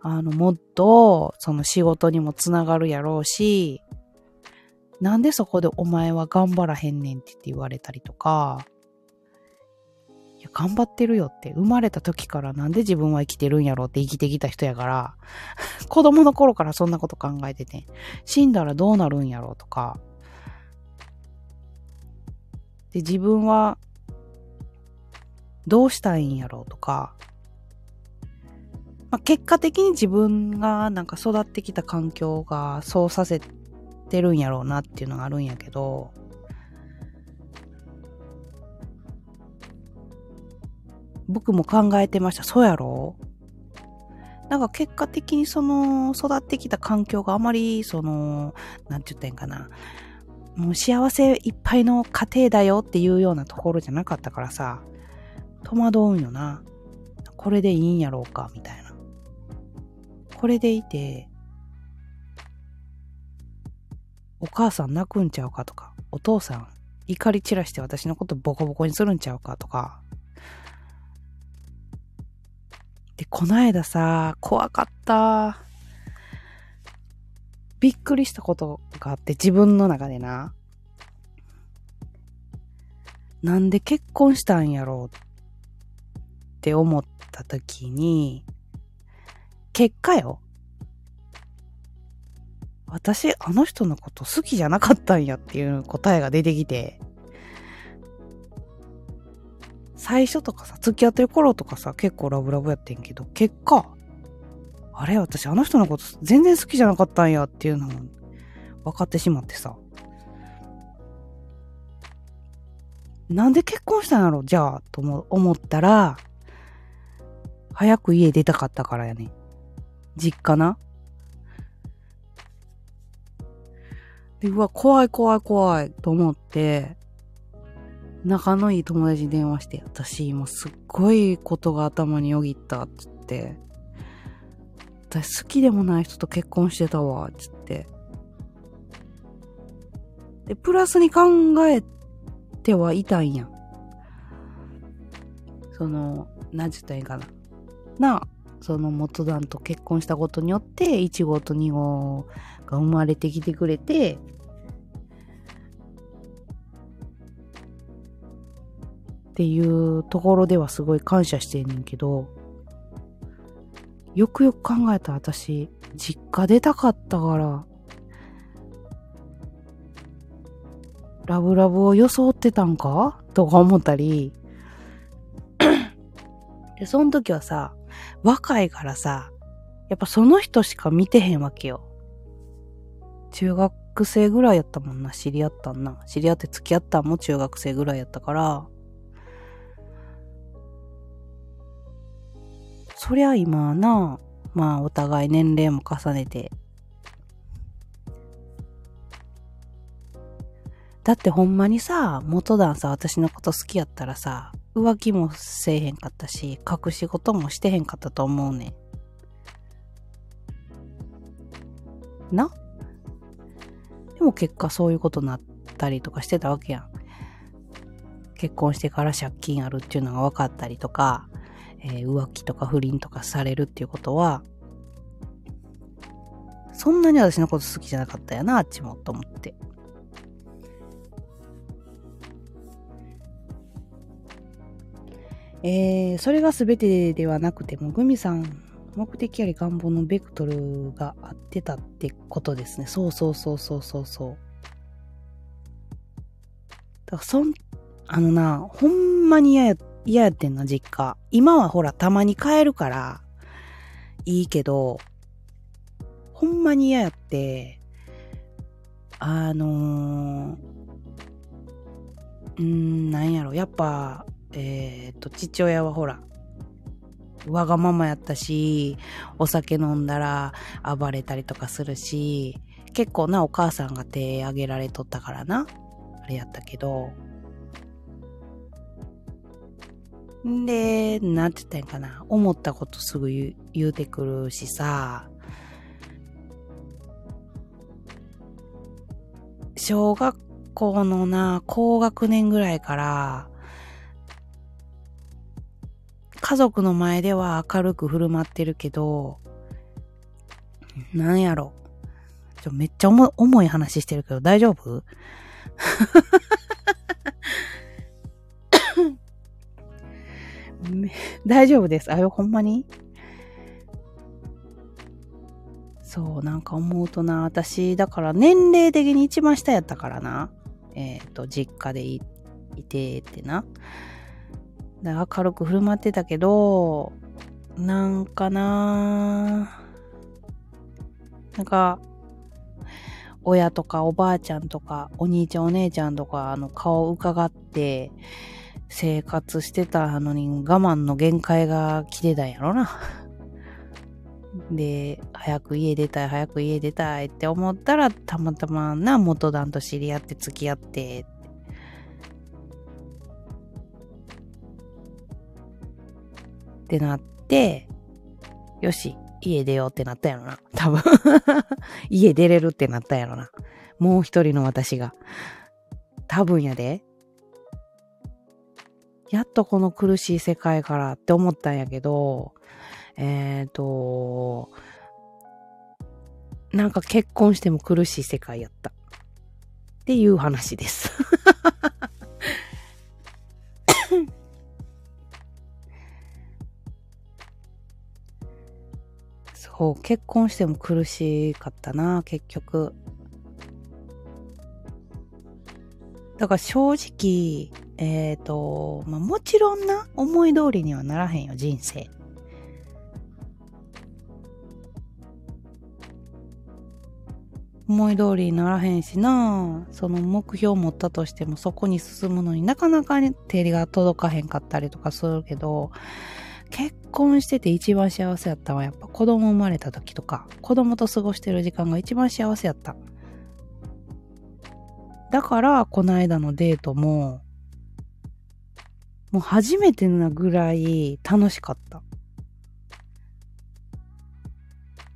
あの、もっと、その仕事にもつながるやろうし、なんでそこでお前は頑張らへんねんって言われたりとか、いや、頑張ってるよって、生まれた時からなんで自分は生きてるんやろって生きてきた人やから、子供の頃からそんなこと考えてて、死んだらどうなるんやろうとか、で、自分はどうしたいんやろうとか、まあ、結果的に自分がなんか育ってきた環境がそうさせててるんやろうなっていうのがあるんやけど、僕も考えてました。そうやろ？なんか結果的にその育ってきた環境があまりその、なんて言ったらいいんかな。もう幸せいっぱいの家庭だよっていうようなところじゃなかったからさ、戸惑うんよな。これでいいんやろうか、みたいな。これでいて、お母さん泣くんちゃうかとか、お父さん怒り散らして私のことボコボコにするんちゃうかとか、で、この間さ、怖かった。びっくりしたことがあって、自分の中でな。なんで結婚したんやろうって思った時に、結果よ。私、あの人のこと好きじゃなかったんやっていう答えが出てきて、最初とかさ、付き合ってる頃とかさ、結構ラブラブやってんけど、結果、あれ私あの人のこと全然好きじゃなかったんやっていうのも分かってしまってさ。なんで結婚したんやろじゃあ、と思ったら、早く家出たかったからやね。実家な。で、うわ、怖い怖い怖いと思って、仲のいい友達に電話して、私今すっごいことが頭によぎったっつって、私好きでもない人と結婚してたわっ、つって。で、プラスに考えてはいたんや。その、何て言ったらいいかな。な、その元旦と結婚したことによって、1号と2号が生まれてきてくれて、っていうところではすごい感謝してんねんけど、よくよく考えたら私、実家出たかったから、ラブラブを装ってたんか？とか思ったり、で、その時はさ、若いからさ、やっぱその人しか見てへんわけよ。中学生ぐらいやったもんな、知り合ったんな。知り合って付き合ったんも中学生ぐらいやったから、そりゃ今な、まあお互い年齢も重ねて。だってほんまにさ、元旦さ、私のこと好きやったらさ、浮気もせえへんかったし、隠し事もしてへんかったと思うねん。な？でも結果そういうことになったりとかしてたわけやん。結婚してから借金あるっていうのが分かったりとか、えー、浮気とか不倫とかされるっていうことは、そんなに私のこと好きじゃなかったよな、あっちも、と思って。えー、それが全てではなくても、グミさん、目的より願望のベクトルが合ってたってことですね。そうそうそうそうそうそう。だからそん、あのな、ほんまに嫌や、嫌やってんな、実家。今はほら、たまに帰るから、いいけど、ほんまに嫌やって、あのー、うん、なんやろ、やっぱ、えっ、と、父親はほら、わがままやったし、お酒飲んだら暴れたりとかするし、結構なお母さんが手挙げられとったからな。あれやったけど。んで、なんて言ったんかな。思ったことすぐ言う言うてくるしさ。小学校のな、高学年ぐらいから、家族の前では明るく振る舞ってるけど、なんやろ。ちょめっちゃ重重い話してるけど大丈夫？大丈夫です。あ、よ、ほんまに？そう、なんか思うとな、私、だから年齢的に一番下やったからな。えっ、ー、と、実家でいいてってな。明るく振る舞ってたけど、なんかななんか、親とかおばあちゃんとかお兄ちゃんお姉ちゃんとかあの顔を伺って生活してたのに我慢の限界が来てたんやろな。で、早く家出たい、早く家出たいって思ったら、たまたまな元旦と知り合って付き合ってってなって、よし、家出ようってなったやろな。多分 家出れるってなったやろな。もう一人の私が。多分やで。やっとこの苦しい世界からって思ったんやけど、えっ、ー、と、なんか結婚しても苦しい世界やった。っていう話です そう、結婚しても苦しかったな、結局。だから正直、えっ、ー、と、まあ、もちろんな、思い通りにはならへんよ、人生。思い通りにならへんしなその目標を持ったとしてもそこに進むのになかなかね手が届かへんかったりとかするけど結婚してて一番幸せやったのはやっぱ子供生まれた時とか、子供と過ごしてる時間が一番幸せやった。だから、この間のデートも、もう初めてなぐらい楽しかった。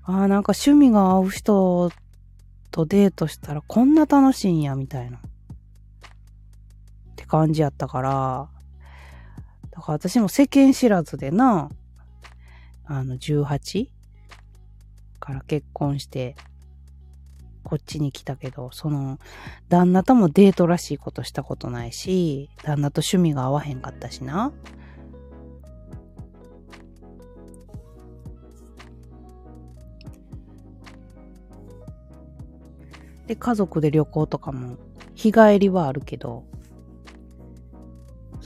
ああ、なんか趣味が合う人とデートしたらこんな楽しいんや、みたいな。って感じやったから、だから私も世間知らずでな、あの、18? から結婚して、こっちに来たけど、その、旦那ともデートらしいことしたことないし、旦那と趣味が合わへんかったしな。で、家族で旅行とかも、日帰りはあるけど、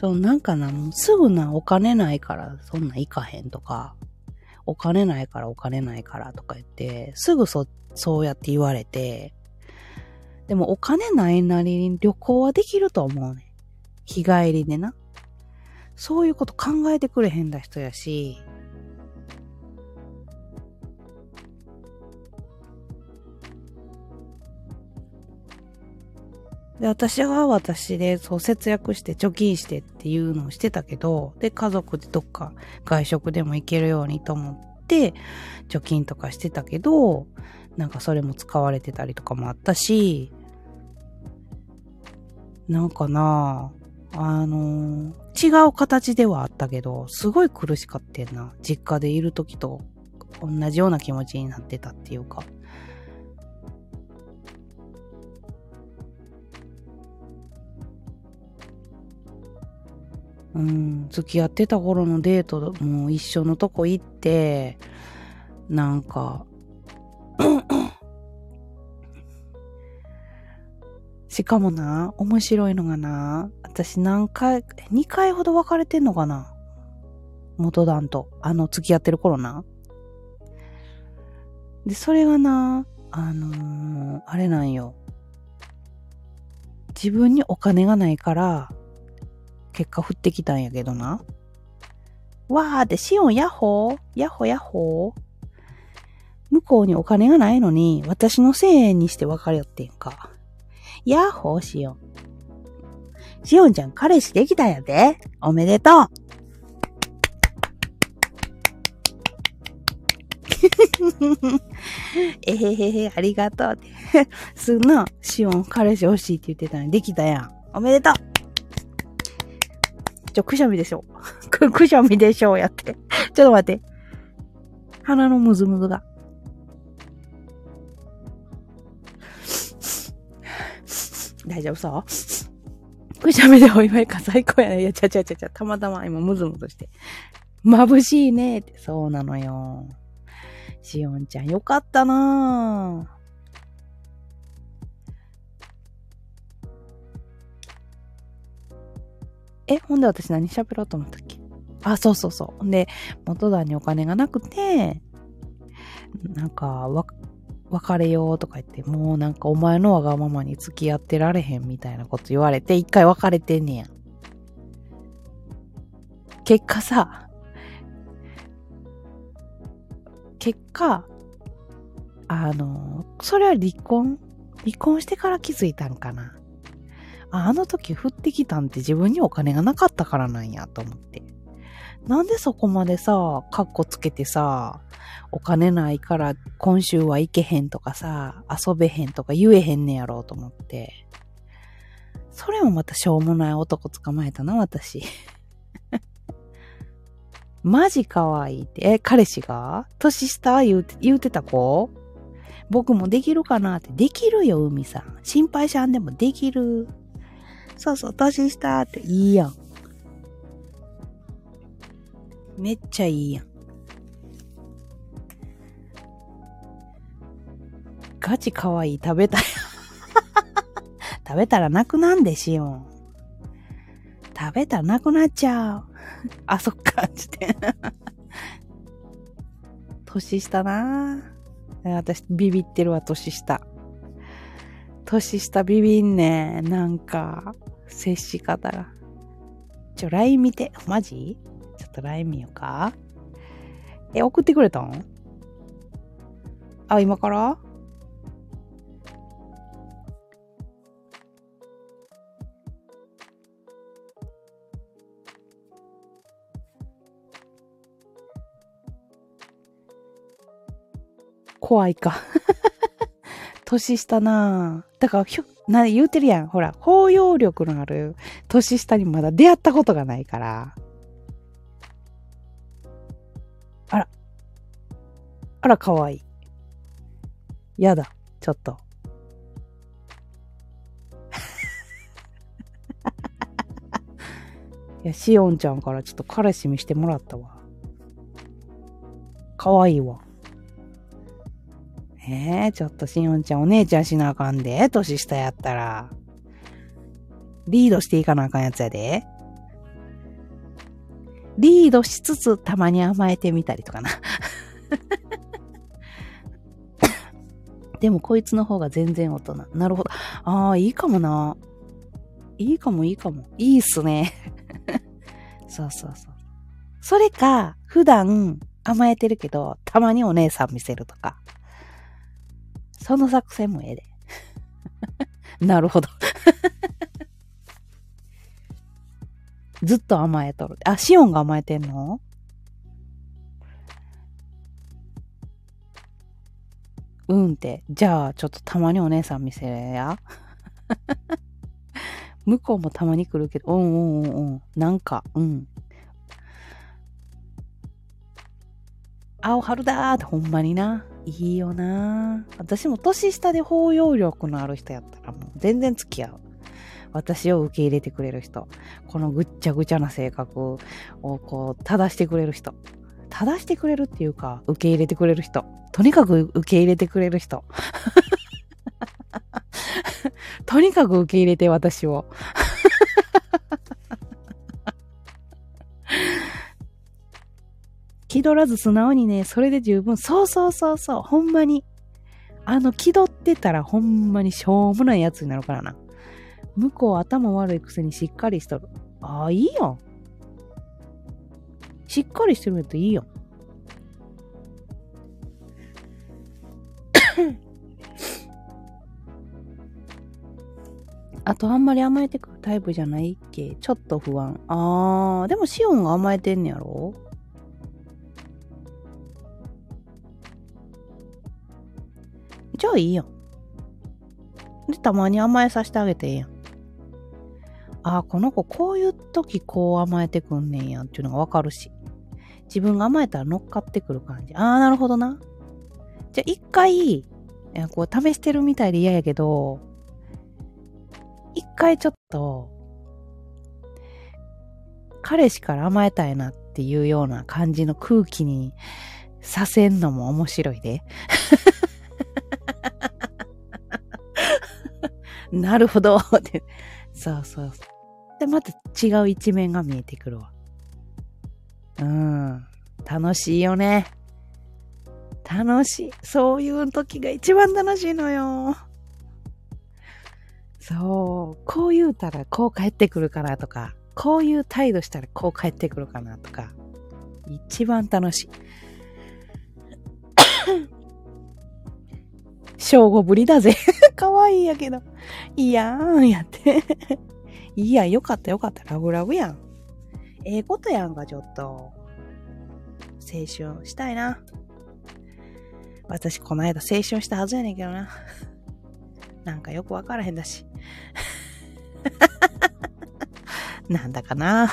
そう、なんかな、もうすぐな、お金ないから、そんな行かへんとか、お金ないからお金ないからとか言って、すぐそ、そうやって言われて、でもお金ないなりに旅行はできると思うね。日帰りでな。そういうこと考えてくれへんだ人やし、で、私は私で、そう、節約して貯金してっていうのをしてたけど、で、家族でどっか外食でも行けるようにと思って、貯金とかしてたけど、なんかそれも使われてたりとかもあったし、なんかなあの違う形ではあったけど、すごい苦しかってんな。実家でいる時と同じような気持ちになってたっていうか。うん、付き合ってた頃のデートも一緒のとこ行って、なんか しかもな、面白いのがな、私何回、2回ほど別れてんのかな元旦と。あの、付き合ってる頃な。で、それがな、あのー、あれなんよ。自分にお金がないから、結果降ってきたんやけどな。わーってシオンヤッホーヤッホヤッホー向こうにお金がないのに、私の1000円にして別れよってんか。ヤッホーシオン。シオンちゃん彼氏できたんやで。おめでとう。えへへへ、ありがとうって。すんな、シオン彼氏欲しいって言ってたのにできたやん。おめでとうちょ、くしゃみでしょ。く、くしゃみでしょやって。ちょっと待って。鼻のムズムズが。大丈夫そう？くしゃみでお祝いか最高やね。いや、ちゃちゃちゃちゃ、たまたま今ムズムズして。眩しいねって。そうなのよ。しおんちゃんよかったなぁ。え、ほんで私何喋ろうと思ったっけ？あ、そうそうそう。ほんで、元旦にお金がなくて、なんか、わ、別れようとか言って、もうなんかお前のわがままに付き合ってられへんみたいなこと言われて、一回別れてんねや。結果さ、結果、あの、それは離婚？離婚してから気づいたんかな？あの時降ってきたんって自分にお金がなかったからなんやと思って。なんでそこまでさ、カッコつけてさ、お金ないから今週は行けへんとかさ、遊べへんとか言えへんねやろうと思って。それもまたしょうもない男捕まえたな、私。マジ可愛いって。え、彼氏が年下言う、言うてた子？僕もできるかなって。できるよ、海さん。心配しゃんでもできる。そうそう、年下っていいやん。めっちゃいいやん。ガチ可愛い食べたい。食べたらなくなんでしよう。食べたらなくなっちゃう。あ、そっか、つって。年下な私、ビビってるわ、年下。年下ビビんねなんか、接し方が。ちょ、LINE 見て。マジ？ちょっと LINE 見ようか。え、送ってくれたん？あ、今から？怖いか。年下な。だから、ひょ、な、言うてるやん。ほら、包容力のある年下にまだ出会ったことがないから。あら。あら、かわいい。やだ。ちょっと。いや、しおんちゃんからちょっと彼氏見してもらったわ。かわいいわ。え、ちょっとしおんちゃんお姉ちゃんしなあかんで、年下やったら。リードしていかなあかんやつやで。リードしつつたまに甘えてみたりとかな。でもこいつの方が全然大人。なるほど。ああ、いいかもな。いいかもいいかも。いいっすね。そうそうそう。それか、普段甘えてるけど、たまにお姉さん見せるとか。その作戦もええで。なるほど。ずっと甘えとる。あ、シオンが甘えてんの？うんって。じゃあ、ちょっとたまにお姉さん見せや。向こうもたまに来るけど、うんうんうんうん。なんか、うん。青春だーってほんまにな。いいよな私も年下で包容力のある人やったらもう全然付き合う。私を受け入れてくれる人。このぐっちゃぐちゃな性格をこう、正してくれる人。正してくれるっていうか、受け入れてくれる人。とにかく受け入れてくれる人。とにかく受け入れて私を。気取らず素直にね、それで十分。そうそうそうそう。ほんまに。あの、気取ってたらほんまにしょうもないやつになるからな。向こう頭悪いくせにしっかりしとる。ああ、いいよ。しっかりしてるやついいよ。あとあんまり甘えてくるタイプじゃないっけ？ちょっと不安。あー、でもシオンが甘えてんねやろ？じゃあいいよ。で、たまに甘えさせてあげてええやん。ああ、この子こういう時こう甘えてくんねんやんっていうのがわかるし。自分が甘えたら乗っかってくる感じ。ああ、なるほどな。じゃあ一回、こう試してるみたいで嫌やけど、一回ちょっと、彼氏から甘えたいなっていうような感じの空気にさせんのも面白いで。なるほどって。そうそうそうで、また違う一面が見えてくるわ。うん。楽しいよね。楽しい。そういう時が一番楽しいのよ。そう。こう言うたらこう帰ってくるかなとか、こういう態度したらこう帰ってくるかなとか、一番楽しい。正午ぶりだぜ。かわいいやけど。いやーん、やって。いや、よかったよかった。ラブラブやん。ええことやんか、ちょっと。青春したいな。私、この間青春したはずやねんけどな。なんかよくわからへんだし。なんだかな。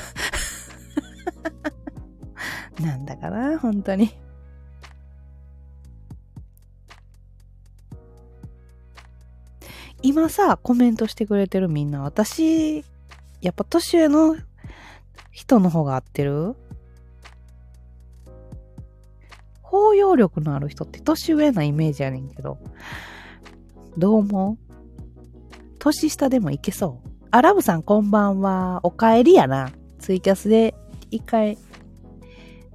なんだかな、本当に。今さ、コメントしてくれてるみんな、私、やっぱ年上の人の方が合ってる？包容力のある人って年上なイメージやねんけど。どう思う？年下でもいけそう？あ、ラブさんこんばんは。お帰りやな。ツイキャスで一回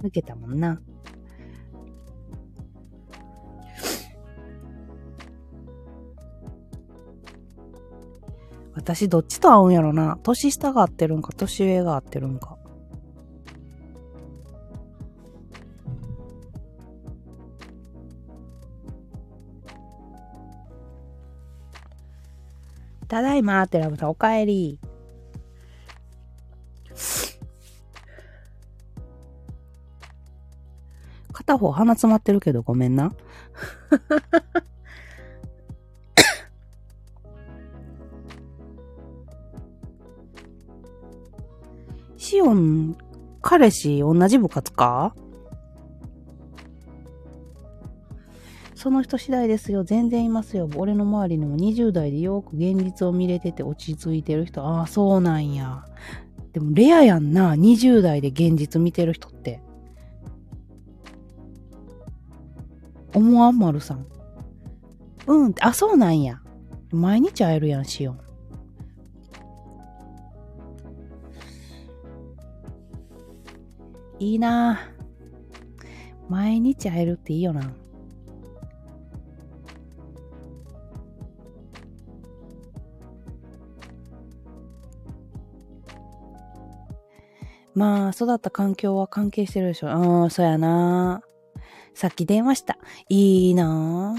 抜けたもんな。私どっちと合うんやろな。年下が合ってるんか、年上が合ってるんか。ただいまってラブさん、おかえり。片方鼻詰まってるけどごめんな。シオン、彼氏同じ部活か？その人次第ですよ。全然いますよ。俺の周りにも20代でよく現実を見れてて落ち着いてる人。ああ、そうなんや。でもレアやんな。20代で現実見てる人って。思わん？まるさん。うん。あ、そうなんや。毎日会えるやん、しよん。いいな毎日会えるっていいよな。まあ、育った環境は関係してるでしょ。うん、そうやな。さっき電話した。いいな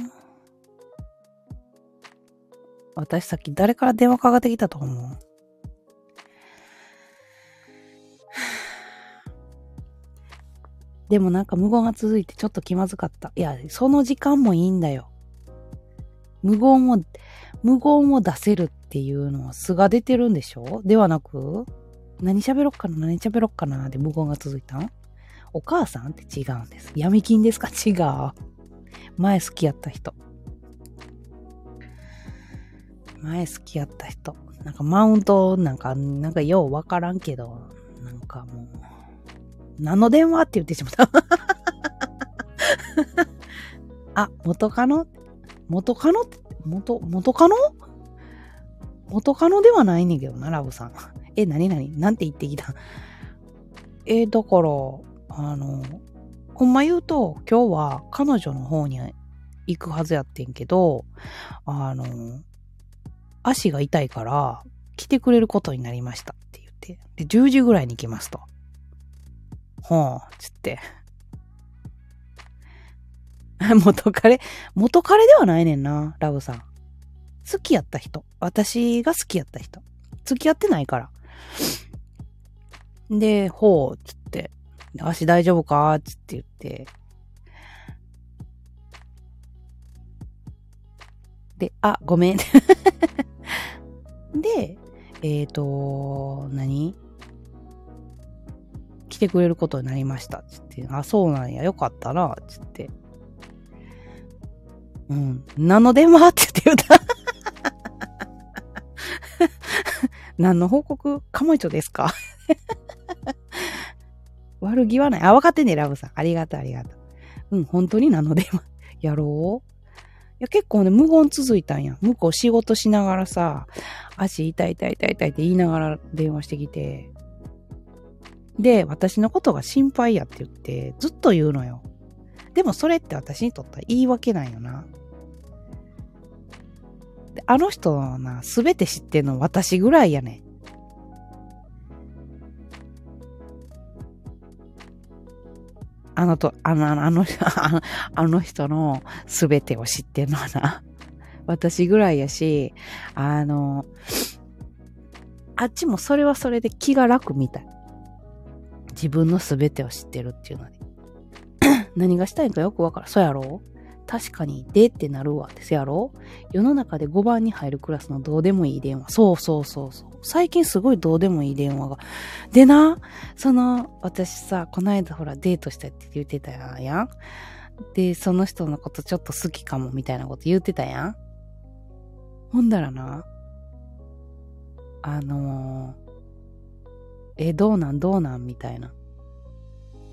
私さっき誰から電話かかってきたと思う？でもなんか無言が続いてちょっと気まずかった。いや、その時間もいいんだよ。無言を、無言を出せるっていうのは素が出てるんでしょ？ではなく、何喋ろっかな？何喋ろっかな？で無言が続いたん？お母さんって違うんです。闇金ですか？違う。前好きやった人。前好きやった人。なんかマウント、なんか、なんかようわからんけど、なんかもう、何の電話って言ってしまった。あ、元カノ？元カノ、元、元カノ？元カノではないねんけどな、ラブさん。え、なになになんて言ってきた？えだから、あの、ほんま言うと、今日は彼女の方に行くはずやってんけど、あの、足が痛いから来てくれることになりましたって言って、で、10時ぐらいに来ますと。ほう、つって。元彼、元彼ではないねんな、ラブさん。好きやった人。私が好きやった人。付き合ってないから。で、ほう、つって、足大丈夫か？つって言って、で、あ、ごめん。で、えっ、ー、と、何？来てくれることになりました。つって、あ、そうなんや、よかったな、つって。うん。何の電話？って言って言うた。何の報告？カモイチョですか？悪気はない。あ、分かってね、ラブさん。ありがとう、ありがとう。うん、本当に何の電話？やろう？いや、結構ね、無言続いたんや。向こう仕事しながらさ、足痛い痛い痛い痛いって言いながら電話してきて。で、私のことが心配やって言って、ずっと言うのよ。でもそれって私にとっては言い訳なんよな。あの人のな、すべて知ってんの私ぐらいやねん。あのと、あの、あの、あの人のすべてを知ってんのはな。私ぐらいやし、あの、あっちもそれはそれで気が楽みたい。自分のすべてを知ってるっていうのに。何がしたいんかよくわからん。そうやろ？確かに、でってなるわ。ですやろ？世の中で5番に入るクラスのどうでもいい電話。そうそうそうそう。最近すごいどうでもいい電話が。でな、その、私さ、この間ほらデートしたって言ってたやん。で、その人のことちょっと好きかもみたいなこと言ってたやん。ほんだらな、あのー、え、どうなんどうなんみたいな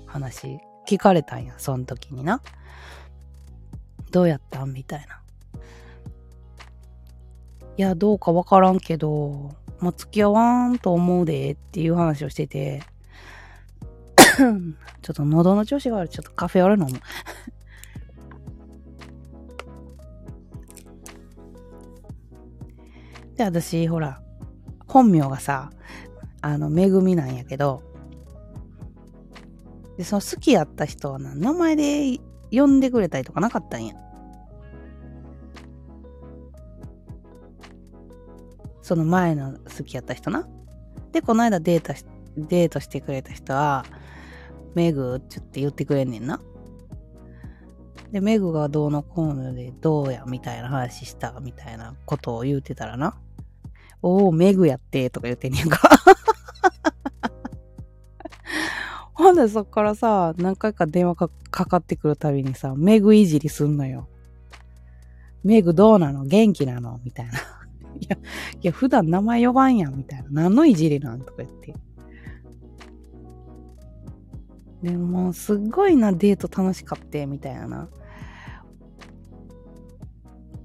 話聞かれたんや、その時にな。どうやったん？みたいな。いや、どうかわからんけど、まあ、付き合わんと思うでっていう話をしてて、ちょっと喉の調子が悪い。ちょっとカフェオレ飲む。で、私、ほら、本名がさ、あの、めぐみなんやけど、で、その好きやった人は、名前で呼んでくれたりとかなかったんや。その前の好きやった人な。で、この間デートし、デートしてくれた人は、メグって言って言ってくれんねんな。で、メグがどうのこうのでどうやみたいな話したみたいなことを言うてたらな。おお、メグやってとか言ってんねんか。ほんでそっからさ、何回か電話かかってくるたびにさ、メグいじりすんのよ。メグどうなの？元気なの？みたいな。いや、いや、普段名前呼ばんやん、みたいな。何のいじりなん？とか言って。でも、すっごいな、デート楽しかって、みたいな。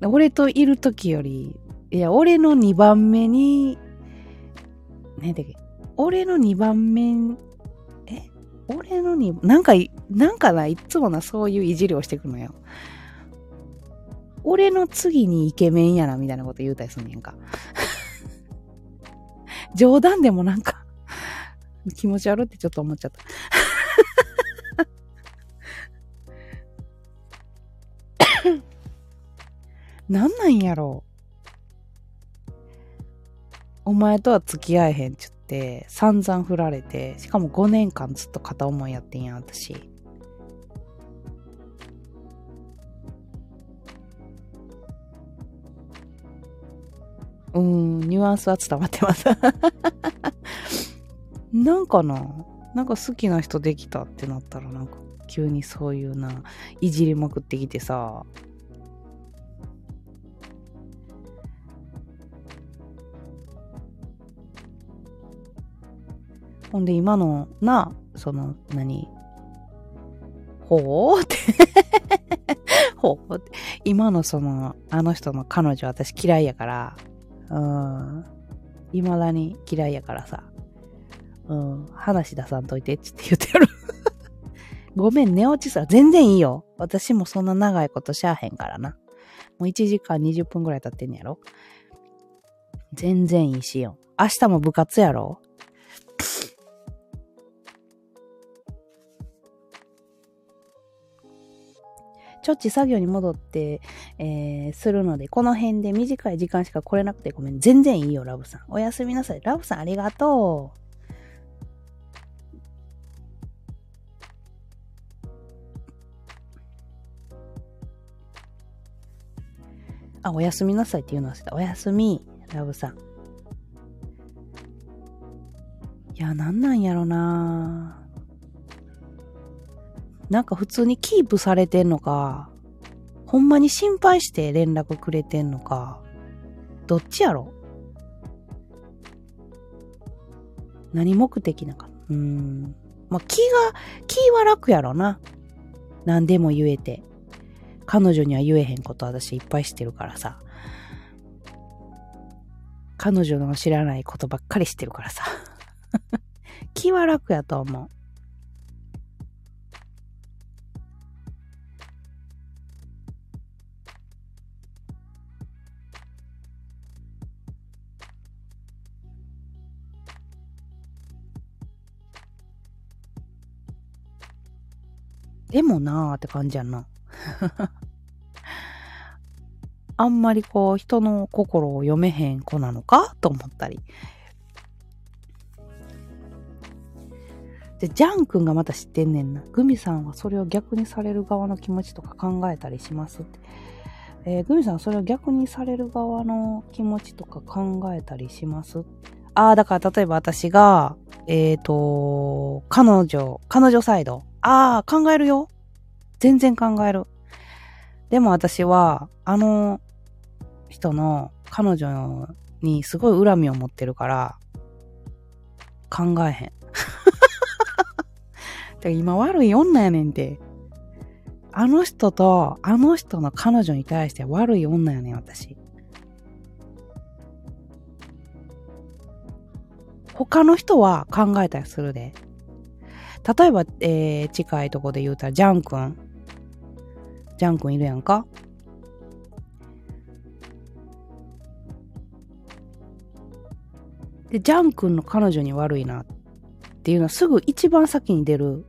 俺といる時より、いや、俺の2番目に、ねで、俺の2番目、俺の2、なんか、なんかな、いつもな、そういういじりをしてくのよ。俺の次にイケメンやな、みたいなこと言うたりすんねんか。冗談でもなんか気持ち悪ってちょっと思っちゃった。なんなんやろう。お前とは付き合えへんちゅって、散々振られて、しかも5年間ずっと片思いやってんや、私。うん、ニュアンスは伝わってます なんかななんか好きな人できたってなったらなんか急にそういうな、いじりまくってきてさ。ほんで今のな、その何？ほう？って ほう？って。今のその、あの人の彼女私嫌いやから、うん。未だに嫌いやからさ。うん。話出さんといてって言ってやる ごめん、寝落ちさ。全然いいよ。私もそんな長いことしゃあへんからな。もう1時間20分くらい経ってんやろ全然いいしよ。明日も部活やろちょっち作業に戻って、えー、するので、この辺で短い時間しか来れなくてごめん。全然いいよ、ラブさん。おやすみなさい。ラブさんありがとう。あ、おやすみなさいって言うの忘れた。おやすみ、ラブさん。いや、なんなんやろななんか普通にキープされてんのか、ほんまに心配して連絡くれてんのか、どっちやろ？何目的なか。うん。まあ、気が、気は楽やろな。何でも言えて。彼女には言えへんこと私いっぱい知ってるからさ。彼女の知らないことばっかり知ってるからさ。気は楽やと思う。でもなーって感じやんな。あんまりこう人の心を読めへん子なのかと思ったり。で、ジャン君がまた知ってんねんな。グミさんはそれを逆にされる側の気持ちとか考えたりしますって。えー、グミさんはそれを逆にされる側の気持ちとか考えたりしますああ、だから例えば私が、えっ、ー、と、彼女、彼女サイド。ああ、考えるよ。全然考える。でも私は、あの人の彼女にすごい恨みを持ってるから、考えへん。て今悪い女やねんて。あの人と、あの人の彼女に対して悪い女やねん、私。他の人は考えたりするで。例えば、えー、近いとこで言うたら、ジャン君。ジャン君いるやんかで、ジャン君の彼女に悪いなっていうのはすぐ一番先に出る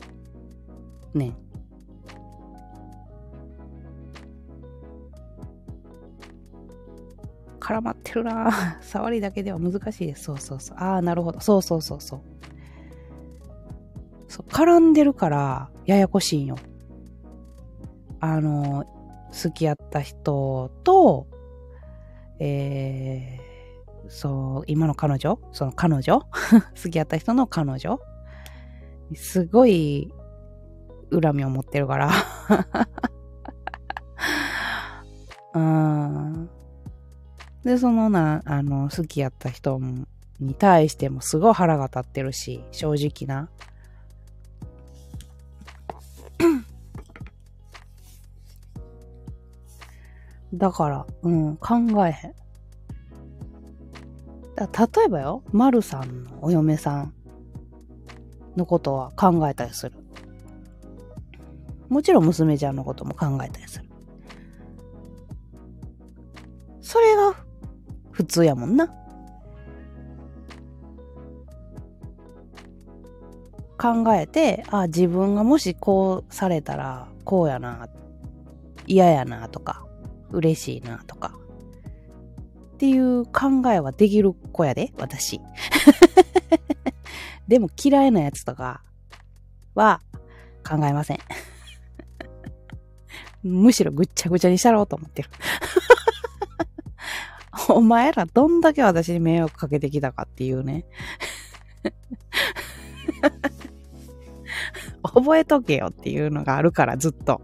ね絡まってるな 触りだけでは難しいです。そうそうそう。ああ、なるほど。そうそうそうそう。そう、絡んでるから、ややこしいんよ。あの、好きやった人と、えー、そう、今の彼女？その彼女？好きやった人の彼女？すごい恨みを持ってるから うん。で、そのな、あの、好きやった人に対してもすごい腹が立ってるし、正直な。だから、うん、考えへん。だ例えばよ、まるさんのお嫁さんのことは考えたりする。もちろん娘ちゃんのことも考えたりする。それが普通やもんな。考えて、あ、自分がもしこうされたらこうやな、嫌やなとか、嬉しいなとか。っていう考えはできる子やで、私。でも嫌いなやつとかは考えません。むしろぐっちゃぐちゃにしたろうと思ってる。お前らどんだけ私に迷惑かけてきたかっていうね。覚えとけよっていうのがあるからずっと。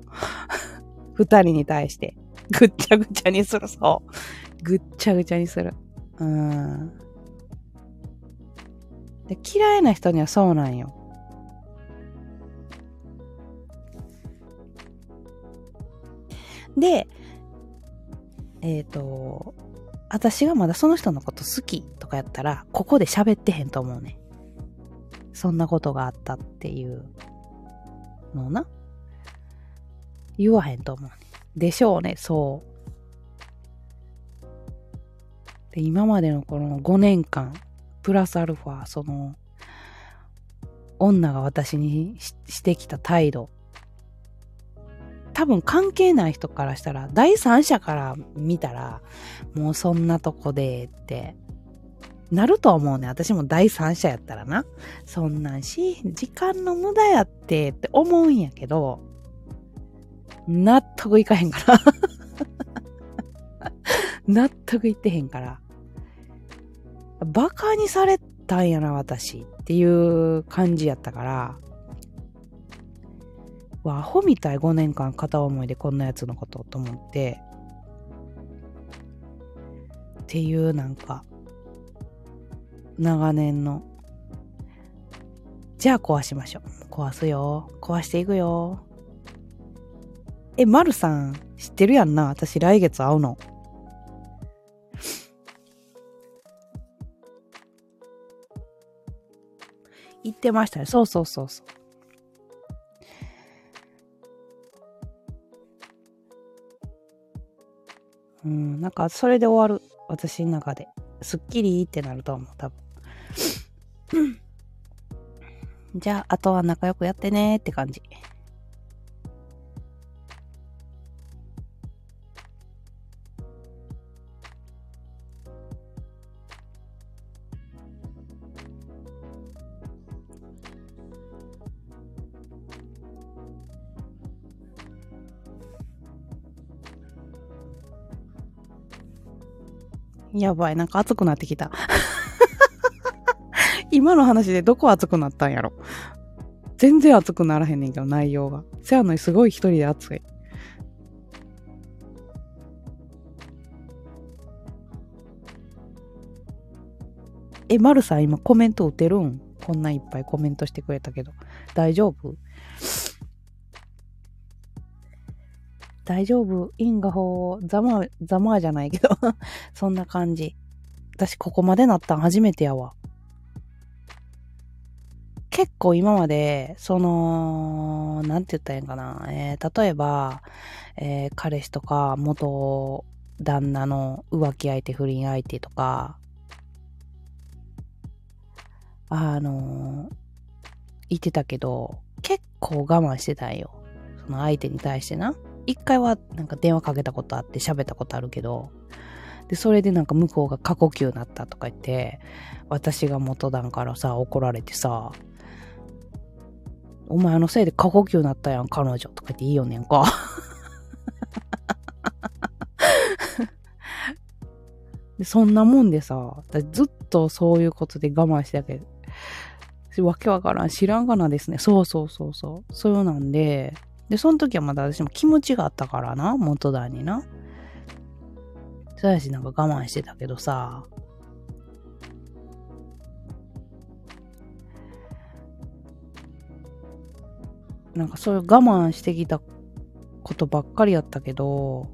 二人に対して。ぐっちゃぐちゃにする、そう。ぐっちゃぐちゃにする。うん。で、嫌いな人にはそうなんよ。で、えっ、ー、と、私がまだその人のこと好きとかやったら、ここで喋ってへんと思うね。そんなことがあったっていう。のな。言わへんと思うね。でしょうね、そう。で、今までのこの5年間、プラスアルファ、その、女が私にしてきた態度。多分関係ない人からしたら、第三者から見たら、もうそんなとこでってなると思うね。私も第三者やったらな。そんなんし、時間の無駄やってって思うんやけど、納得いかへんから 納得いってへんから。バカにされたんやな、私っていう感じやったから、わ、アホみたい5年間片思いでこんなやつのことと思って、っていうなんか、長年の。じゃあ壊しましょう。壊すよ。壊していくよ。え、まるさん、知ってるやんな？私来月会うの。言ってましたね。そうそうそうそう。うん、なんかそれで終わる。私の中で。すっきりってなると思う、多分。じゃあ、あとは仲良くやってねって感じ。やばい、なんか熱くなってきた。今の話でどこ熱くなったんやろ。全然熱くならへんねんけど、内容が。せやのにすごい一人で熱い。え、まるさん今コメント打てるん？こんないっぱいコメントしてくれたけど。大丈夫？大丈夫？因果法、ざま、ざまじゃないけど そんな感じ。私ここまでなったん？初めてやわ。結構今まで、その、なんて言ったらいいんかな？えー、例えば、えー、彼氏とか元旦那の浮気相手、不倫相手とか、あのー、言ってたけど、結構我慢してたんよ。その相手に対してな。一回はなんか電話かけたことあって喋ったことあるけど、で、それでなんか向こうが過呼吸になったとか言って、私が元旦からさ、怒られてさ、お前のせいで過呼吸になったやん、彼女とか言っていいよねんか。でそんなもんでさ、ずっとそういうことで我慢してたけど、わけわからん、知らんがなですね。そうそうそうそう。そういうなんで、で、その時はまだ私も気持ちがあったからな、元旦にな。そうやし、なんか我慢してたけどさ、なんかそういう我慢してきたことばっかりやったけど、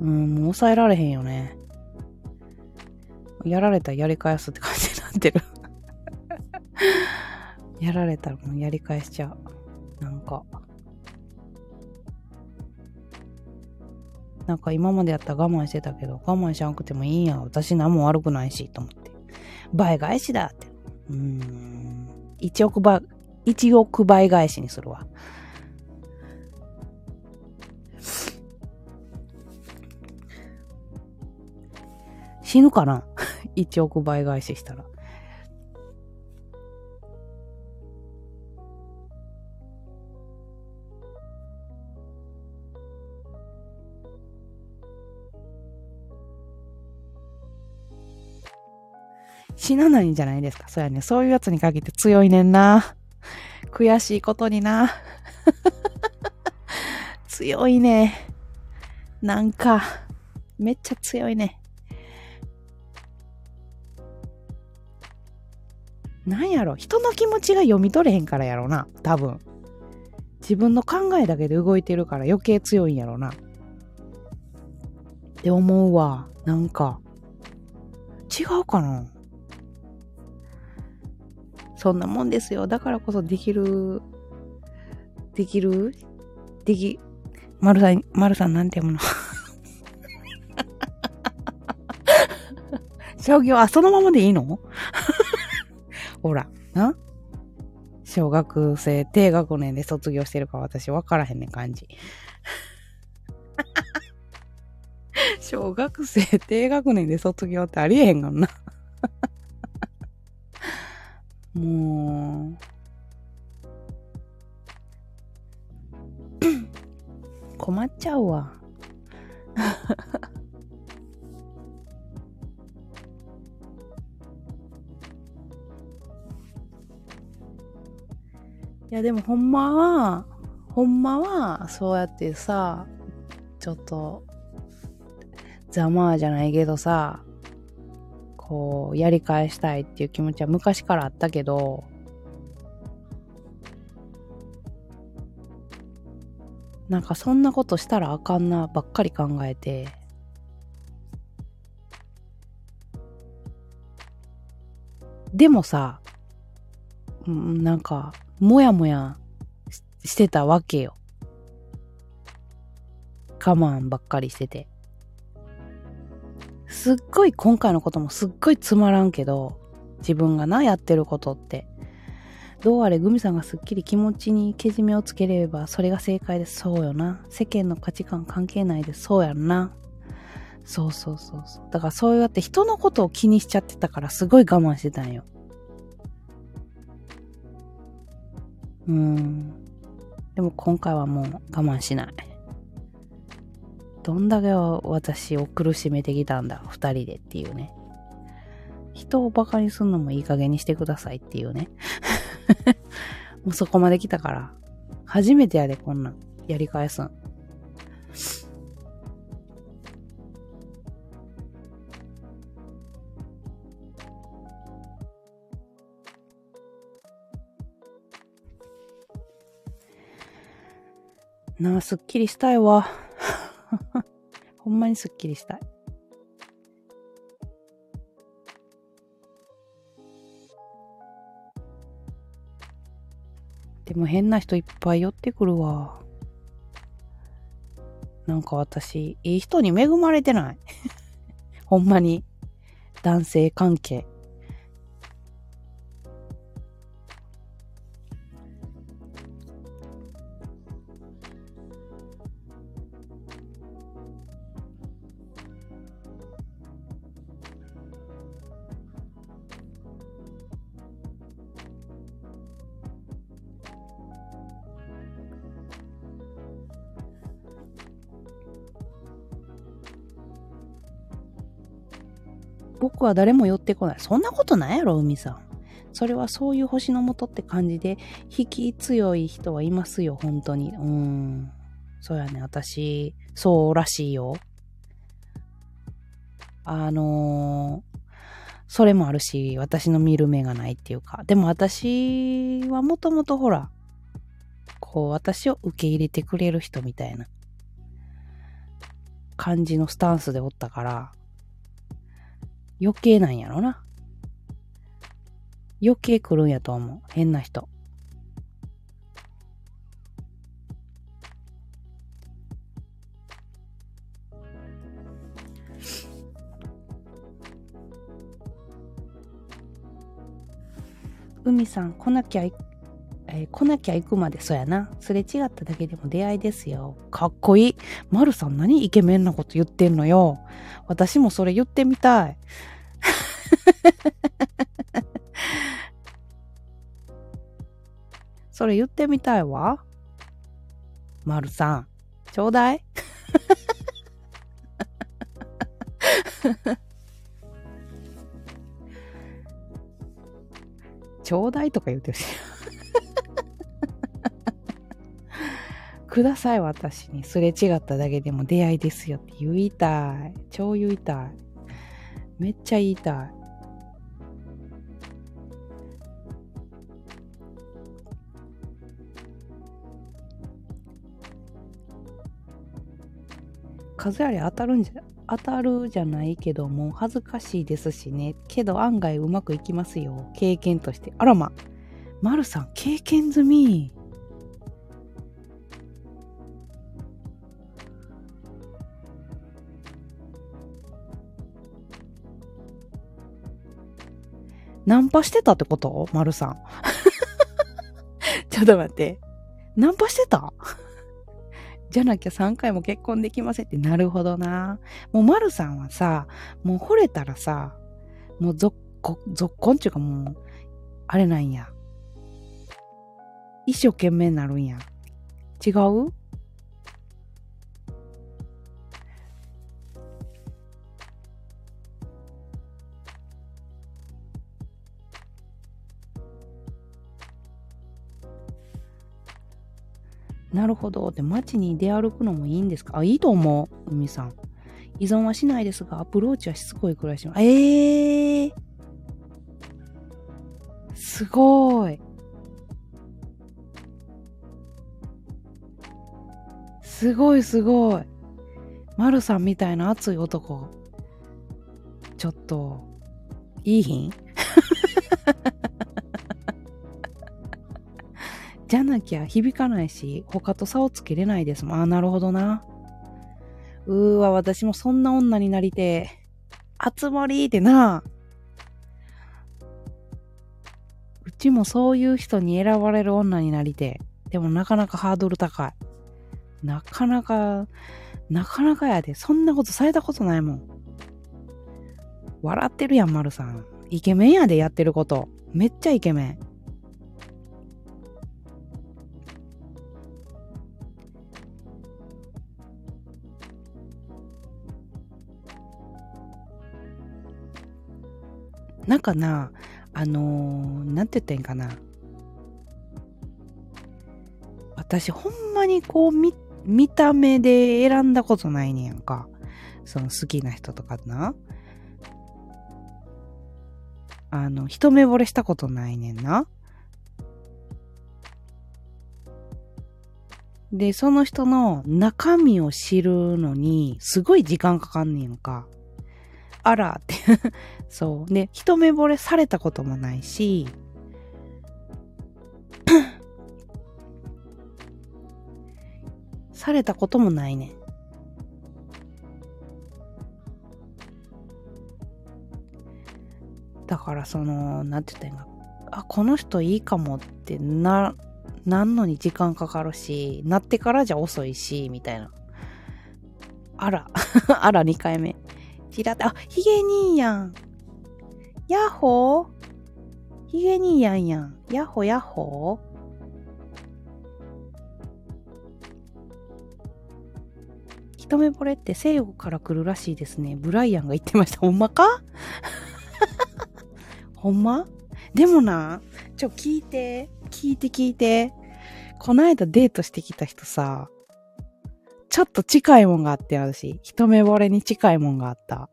うん、もう抑えられへんよね。やられたらやり返すって感じになってる やられたらもうやり返しちゃう。なんか。なんか今までやったら我慢してたけど、我慢しなくてもいいや。私何も悪くないし、と思って。倍返しだって。うん。1億倍、1億倍返しにするわ。死ぬかな ?1 億倍返ししたら。死なないんじゃないですか？そうやね。そういうやつに限って強いねんな。悔しいことにな。強いね。なんか、めっちゃ強いね。なんやろ？人の気持ちが読み取れへんからやろな。多分。自分の考えだけで動いてるから余計強いんやろな。って思うわ。なんか。違うかな？そんなもんですよ。だからこそできるできる？でき、まるさん、まるさんなんて読むの？将棋は、そのままでいいの？ほら、な？小学生、低学年で卒業してるか私分からへんねん感じ。小学生、低学年で卒業ってありえへんがんな。もう、困っちゃうわ。いやでもほんまは、ほんまは、そうやってさ、ちょっと、ざまあじゃないけどさ、こう、やり返したいっていう気持ちは昔からあったけど、なんかそんなことしたらあかんなばっかり考えて、でもさ、なんか、もやもやしてたわけよ。我慢ばっかりしてて。すっごい今回のこともすっごいつまらんけど、自分がな、やってることって。どうあれグミさんがすっきり気持ちにけじめをつければそれが正解です。そうよな。世間の価値観関係ないです。そうやんな。そうそうそうそう。だからそうやって人のことを気にしちゃってたからすごい我慢してたんよ。うん。でも今回はもう我慢しない。どんだけ私を苦しめてきたんだ、二人でっていうね。人をバカにすんのもいい加減にしてくださいっていうね。もうそこまで来たから。初めてやで、こんなん。やり返すん。なあ、すっきりしたいわ。ほんまにすっきりしたい。でも変な人いっぱい寄ってくるわ。なんか私、いい人に恵まれてない。ほんまに。男性関係。は誰も寄ってこない。そんなことないやろ、海さん。それはそういう星のもとって感じで、引き強い人はいますよ、本当に。うん。そうやね、私、そうらしいよ。あのー、それもあるし、私の見る目がないっていうか。でも私はもともとほら、こう、私を受け入れてくれる人みたいな感じのスタンスでおったから、余計なんやろな。余計来るんやと思う。変な人。海さん、来なきゃ、えー、来なきゃ行くまで、そやな。すれ違っただけでも出会いですよ。かっこいい。まるさん何イケメンなこと言ってんのよ。私もそれ言ってみたい。それ言ってみたいわ。まるさん、ちょうだい ちょうだいとか言ってほし。ください、私に。すれ違っただけでも出会いですよって言いたい。超言いたい。めっちゃ言いたい。数あり当たるんじゃ当たるじゃないけども恥ずかしいですしね。けど案外うまくいきますよ。経験として。あらま。まるさん経験済み。ナンパしてたってこと？まるさん。ちょっと待って。ナンパしてた？じゃなきゃ3回も結婚できませんってなるほどな。もう丸さんはさ、もう惚れたらさ、もうぞっこ、ぞっこんちゅうかもう、あれなんや。一生懸命になるんや。違う？なるほど。で、街に出歩くのもいいんですか？あ、いいと思う。海さん。依存はしないですが、アプローチはしつこいくらいします。ええー、すごい。すごいすごい。マルさんみたいな熱い男。ちょっと、いいひんじゃなきゃ響かないし、他と差をつけれないですもん。ああ、なるほどな。うーわ、私もそんな女になりてあつ森ってな。うちもそういう人に選ばれる女になりてでもなかなかハードル高い。なかなか、なかなかやで。そんなことされたことないもん。笑ってるやん、丸さん。イケメンやで、やってること。めっちゃイケメン。なんかな、あのー、なんて言ったらいいんかな。私ほんまにこう見、見た目で選んだことないねやんか。その好きな人とかな。あの、一目惚れしたことないねんな。で、その人の中身を知るのに、すごい時間かかんねんか。あらって そう。で、一目惚れされたこともないし、されたこともないねだからその、なんて言ったらいいんか、あ、この人いいかもってな、なんのに時間かかるし、なってからじゃ遅いし、みたいな。あら、あら、2回目。ちらって、あ、ヒゲ兄やん。やっほー？ヒゲ兄やんやん。やっほやっほー？一目惚れって西洋から来るらしいですね。ブライアンが言ってました。ほんまか？ほんま？でもな、ちょ、聞いて、聞いて聞いて。こないだデートしてきた人さ、ちょっと近いもんがあって、私。一目惚れに近いもんがあった。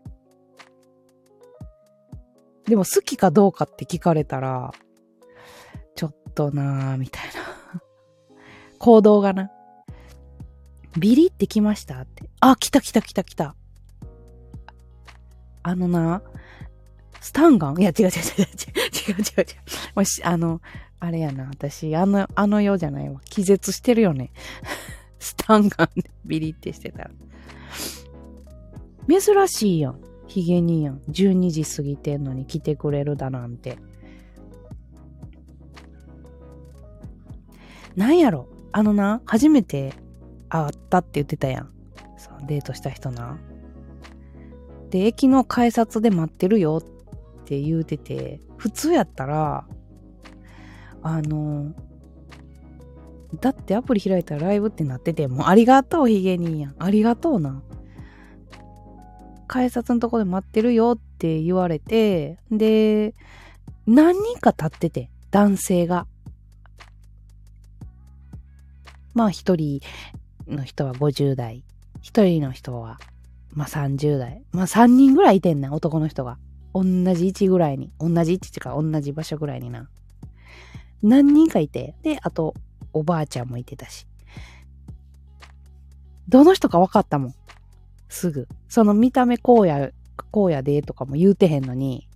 でも好きかどうかって聞かれたら、ちょっとなぁ、みたいな。行動がな。ビリって来ましたって。あ、来た来た来た来た。あのな、スタンガン？いや、違う違う違う違う違う違う違う。もし、あの、あれやな、私、あの、あの世じゃないわ。気絶してるよね。スタンガンでビリってしてたら。珍しいやん。ヒゲにやん。12時過ぎてんのに来てくれるだなんて。なんやろ？あのな、初めて会ったって言ってたやん。そのデートした人な。で、駅の改札で待ってるよって言うてて、普通やったら、あの、だってアプリ開いたらライブってなってて、もうありがとう、ヒゲにやん。ありがとうな。改札のとこで待ってるよって言われて、で、何人か立ってて、男性が。まあ一人の人は50代、一人の人は、まあ30代。まあ3人ぐらいいてんねん、男の人が。同じ位置ぐらいに。同じ位置っていうか同じ場所ぐらいにな。何人かいて。で、あと、おばあちゃんもいてたし。どの人か分かったもん。すぐ。その見た目こうや、こうやでとかも言うてへんのに。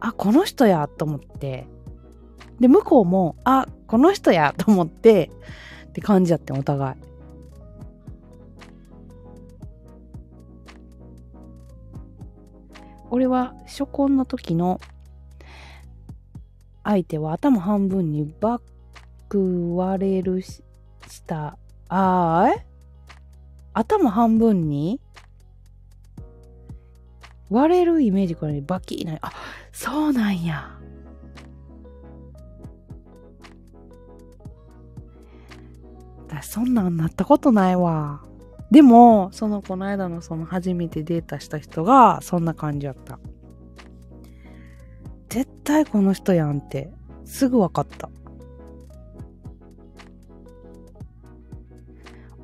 あ、この人やと思って。で、向こうも、あ、この人やと思って、って感じやってお互い。俺は初婚の時の相手は頭半分にバック割れるしした。あーえ頭半分に？割れるイメージからバキーなあそうなんや。私そんなんなったことないわ。でもそのこの間のその初めてデータした人がそんな感じやった。対この人やんってすぐ分かった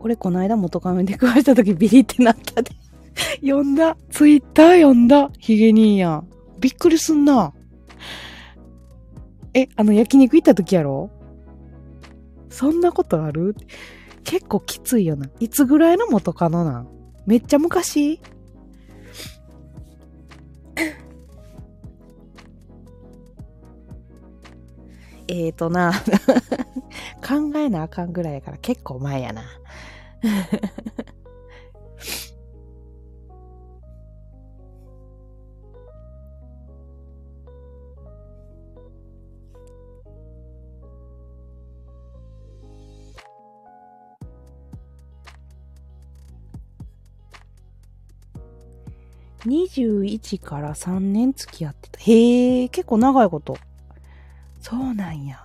俺この間元カノに出くわした時ビリってなったで 読んだ。ツイッター読んだ。ヒゲ兄やん。びっくりすんな。え、あの焼肉行った時やろ？そんなことある？結構きついよな。いつぐらいの元カノなん？めっちゃ昔？えーとな、考えなあかんぐらいやから結構前やな。21から3年付き合ってた。へえ、結構長いこと。そうなんや。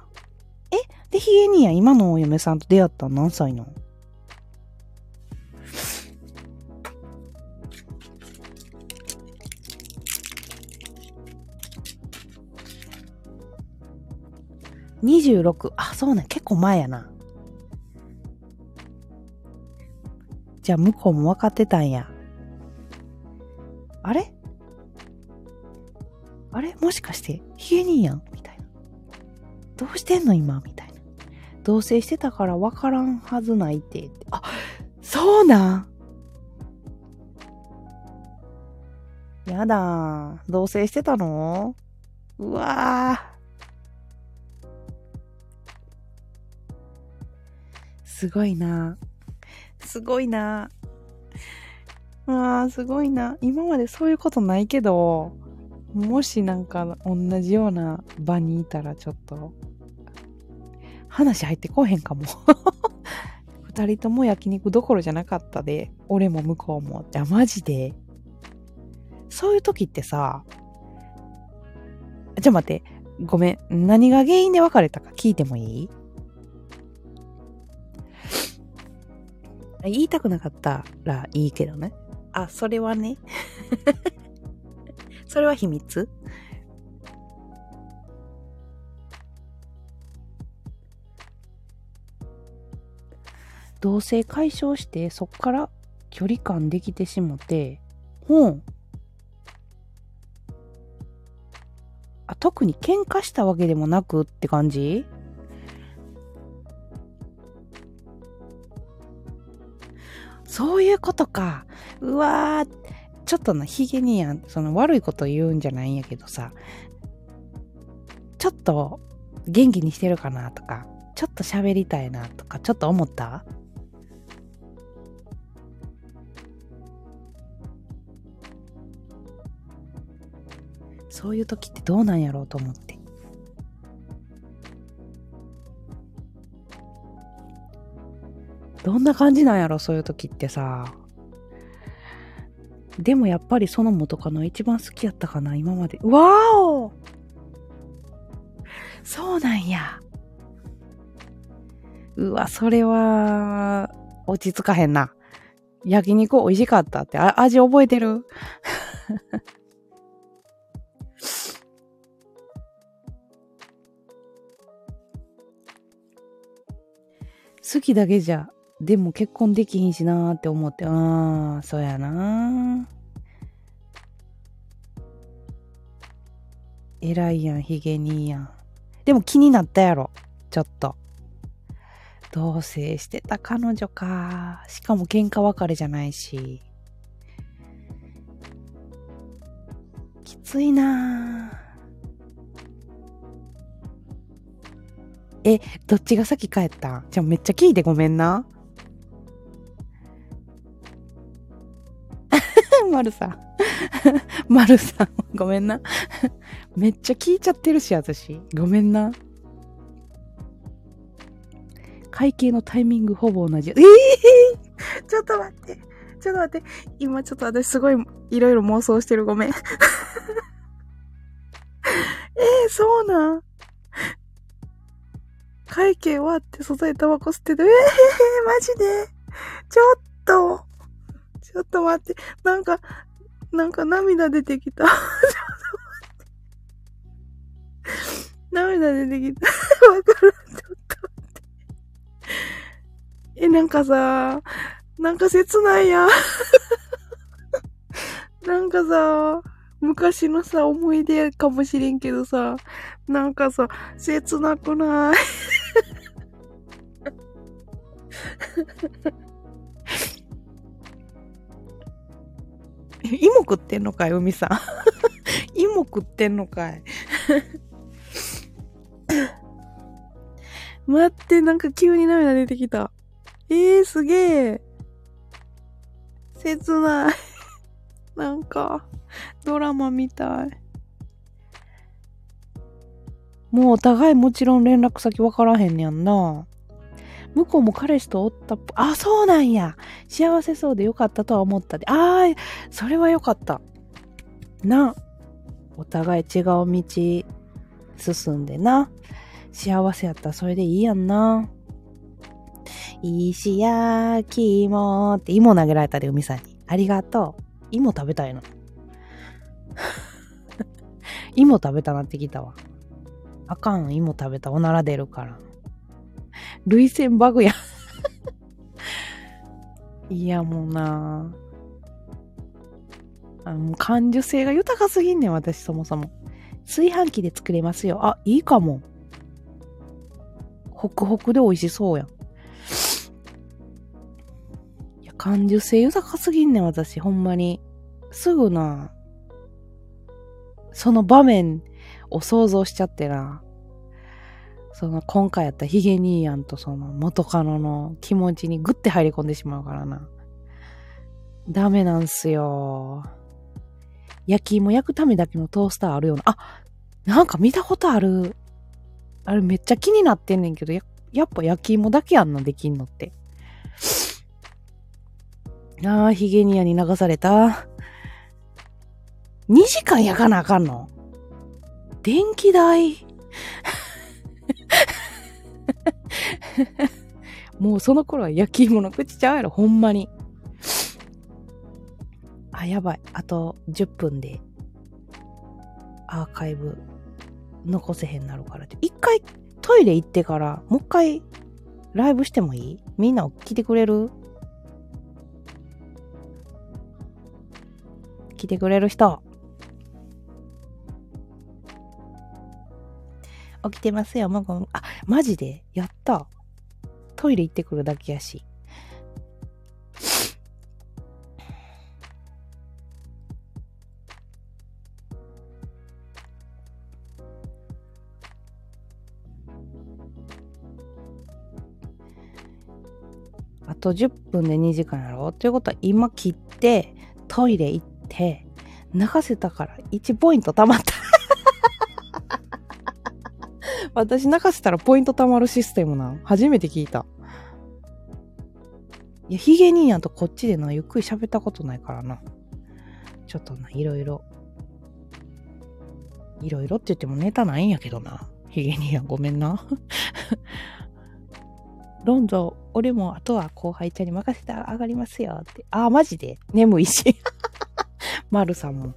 え？で、ヒゲニや今のお嫁さんと出会ったの？何歳の？26。あ、そうね。結構前やな。じゃあ向こうも分かってたんや。あれ？あれ？もしかして、ヒゲ兄やん？どうしてんの今？みたいな。同棲してたから分からんはずないって。あ、そうなん。やだ。同棲してたの？うわすごいな。すごいな。ああ、すごいな。今までそういうことないけど、もしなんか同じような場にいたらちょっと、話入ってこへんかも。二人とも焼肉どころじゃなかったで、俺も向こうも。じゃあマジで？そういう時ってさ、じゃ待って、ごめん。何が原因で別れたか聞いてもいい？言いたくなかったらいいけどね。あ、それはね。それは秘密？同性解消してそっから距離感できてしもて、ほん。あ、特に喧嘩したわけでもなくって感じ？そういうことか。うわー、ちょっとな、ヒゲにやん、その悪いこと言うんじゃないんやけどさ、ちょっと元気にしてるかなとか、ちょっと喋りたいなとか、ちょっと思った？そういう時ってどうなんやろうと思って。どんな感じなんやろ、そういう時ってさ。でもやっぱりその元カノ一番好きやったかな、今まで。わーおそうなんや。うわ、それは、落ち着かへんな。焼肉美味しかったって、味覚えてる？好きだけじゃでも結婚できひんしなーって思って、ああ、そうやな偉いやん、ヒゲ兄やん。でも気になったやろ、ちょっと。同棲してた彼女か。しかも喧嘩別れじゃないし。きついなえ、どっちが先帰ったじゃあめっちゃ聞いてごめんな。まるさん。まるさん、ごめんな。めっちゃ聞いちゃってるし、私。ごめんな。会計のタイミングほぼ同じ。ええー、ちょっと待って。ちょっと待って。今ちょっと私すごいいろいろ妄想してる。ごめん。えー、そうなん会計終わって外でタバコ吸ってて、えー、マジで？ちょっと、ょっと待って。なんか、なんか涙出てきた。ちょっと待って。涙出てきた。わかるちょっと待って。え、なんかさ、なんか切ないや。なんかさ、昔のさ、思い出かもしれんけどさ、なんかさ、切なくない？芋食ってんのかい海さん。芋食ってんのかい 待って、なんか急に涙出てきた。えー、すげえ。切ない。なんか、ドラマみたい。もうお互いもちろん連絡先わからへんねやんな。向こうも彼氏とおったあ、そうなんや。幸せそうでよかったとは思ったで。ああ、それはよかった。な。お互い違う道進んでな。幸せやったらそれでいいやんな。石焼き芋って芋投げられたで、海さんに。ありがとう。芋食べたいの。芋食べたなってきたわ。あかん、芋食べた。おなら出るから。涙腺バグや。いや、もうなあの、感受性が豊かすぎんねん、私、そもそも。炊飯器で作れますよ。あ、いいかも。ホクホクで美味しそうやん。いや、感受性豊かすぎんねん、私、ほんまに。すぐな、その場面を想像しちゃってな。その今回やったヒゲ兄やんとその元カノの気持ちにグッて入り込んでしまうからな。ダメなんすよ。焼き芋焼くためだけのトースターあるような。あ、なんか見たことある。あれめっちゃ気になってんねんけど、ややっぱ焼き芋だけやんな、できんのって。ああ、ヒゲニアに流された。2時間焼かなあかんの電気代 もうその頃は焼き芋の口ちゃうやろ、ほんまに。あ、やばい。あと10分でアーカイブ残せへんなるから。一回トイレ行ってから、もう一回ライブしてもいい？みんな来てくれる？来てくれる人。起きてますよ、もう、あ、マジで？やった。トイレ行ってくるだけやし。あと10分で2時間やろ？うということは今切ってトイレ行って流せたから1ポイント貯まった。私泣かせたらポイント貯まるシステムな初めて聞いた。いや、ヒゲ兄やんとこっちでな、ゆっくり喋ったことないからな。ちょっとな、いろいろ。いろいろって言ってもネタないんやけどな。ヒゲ兄やんごめんな。ロンゾ、俺もあとは後輩ちゃんに任せて上がりますよって。あ、マジで？眠いし。マルさんも。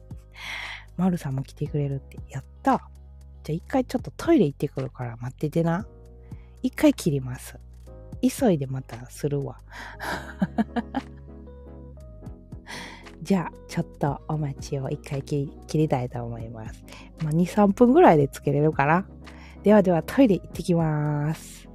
マルさんも来てくれるって。やったじゃあ一回ちょっとトイレ行ってくるから待っててな。一回切ります。急いでまたするわ。じゃあ、ちょっとお待ちを一回切りたいと思います。まあ、2、3分ぐらいでつけれるかな。ではではトイレ行ってきます。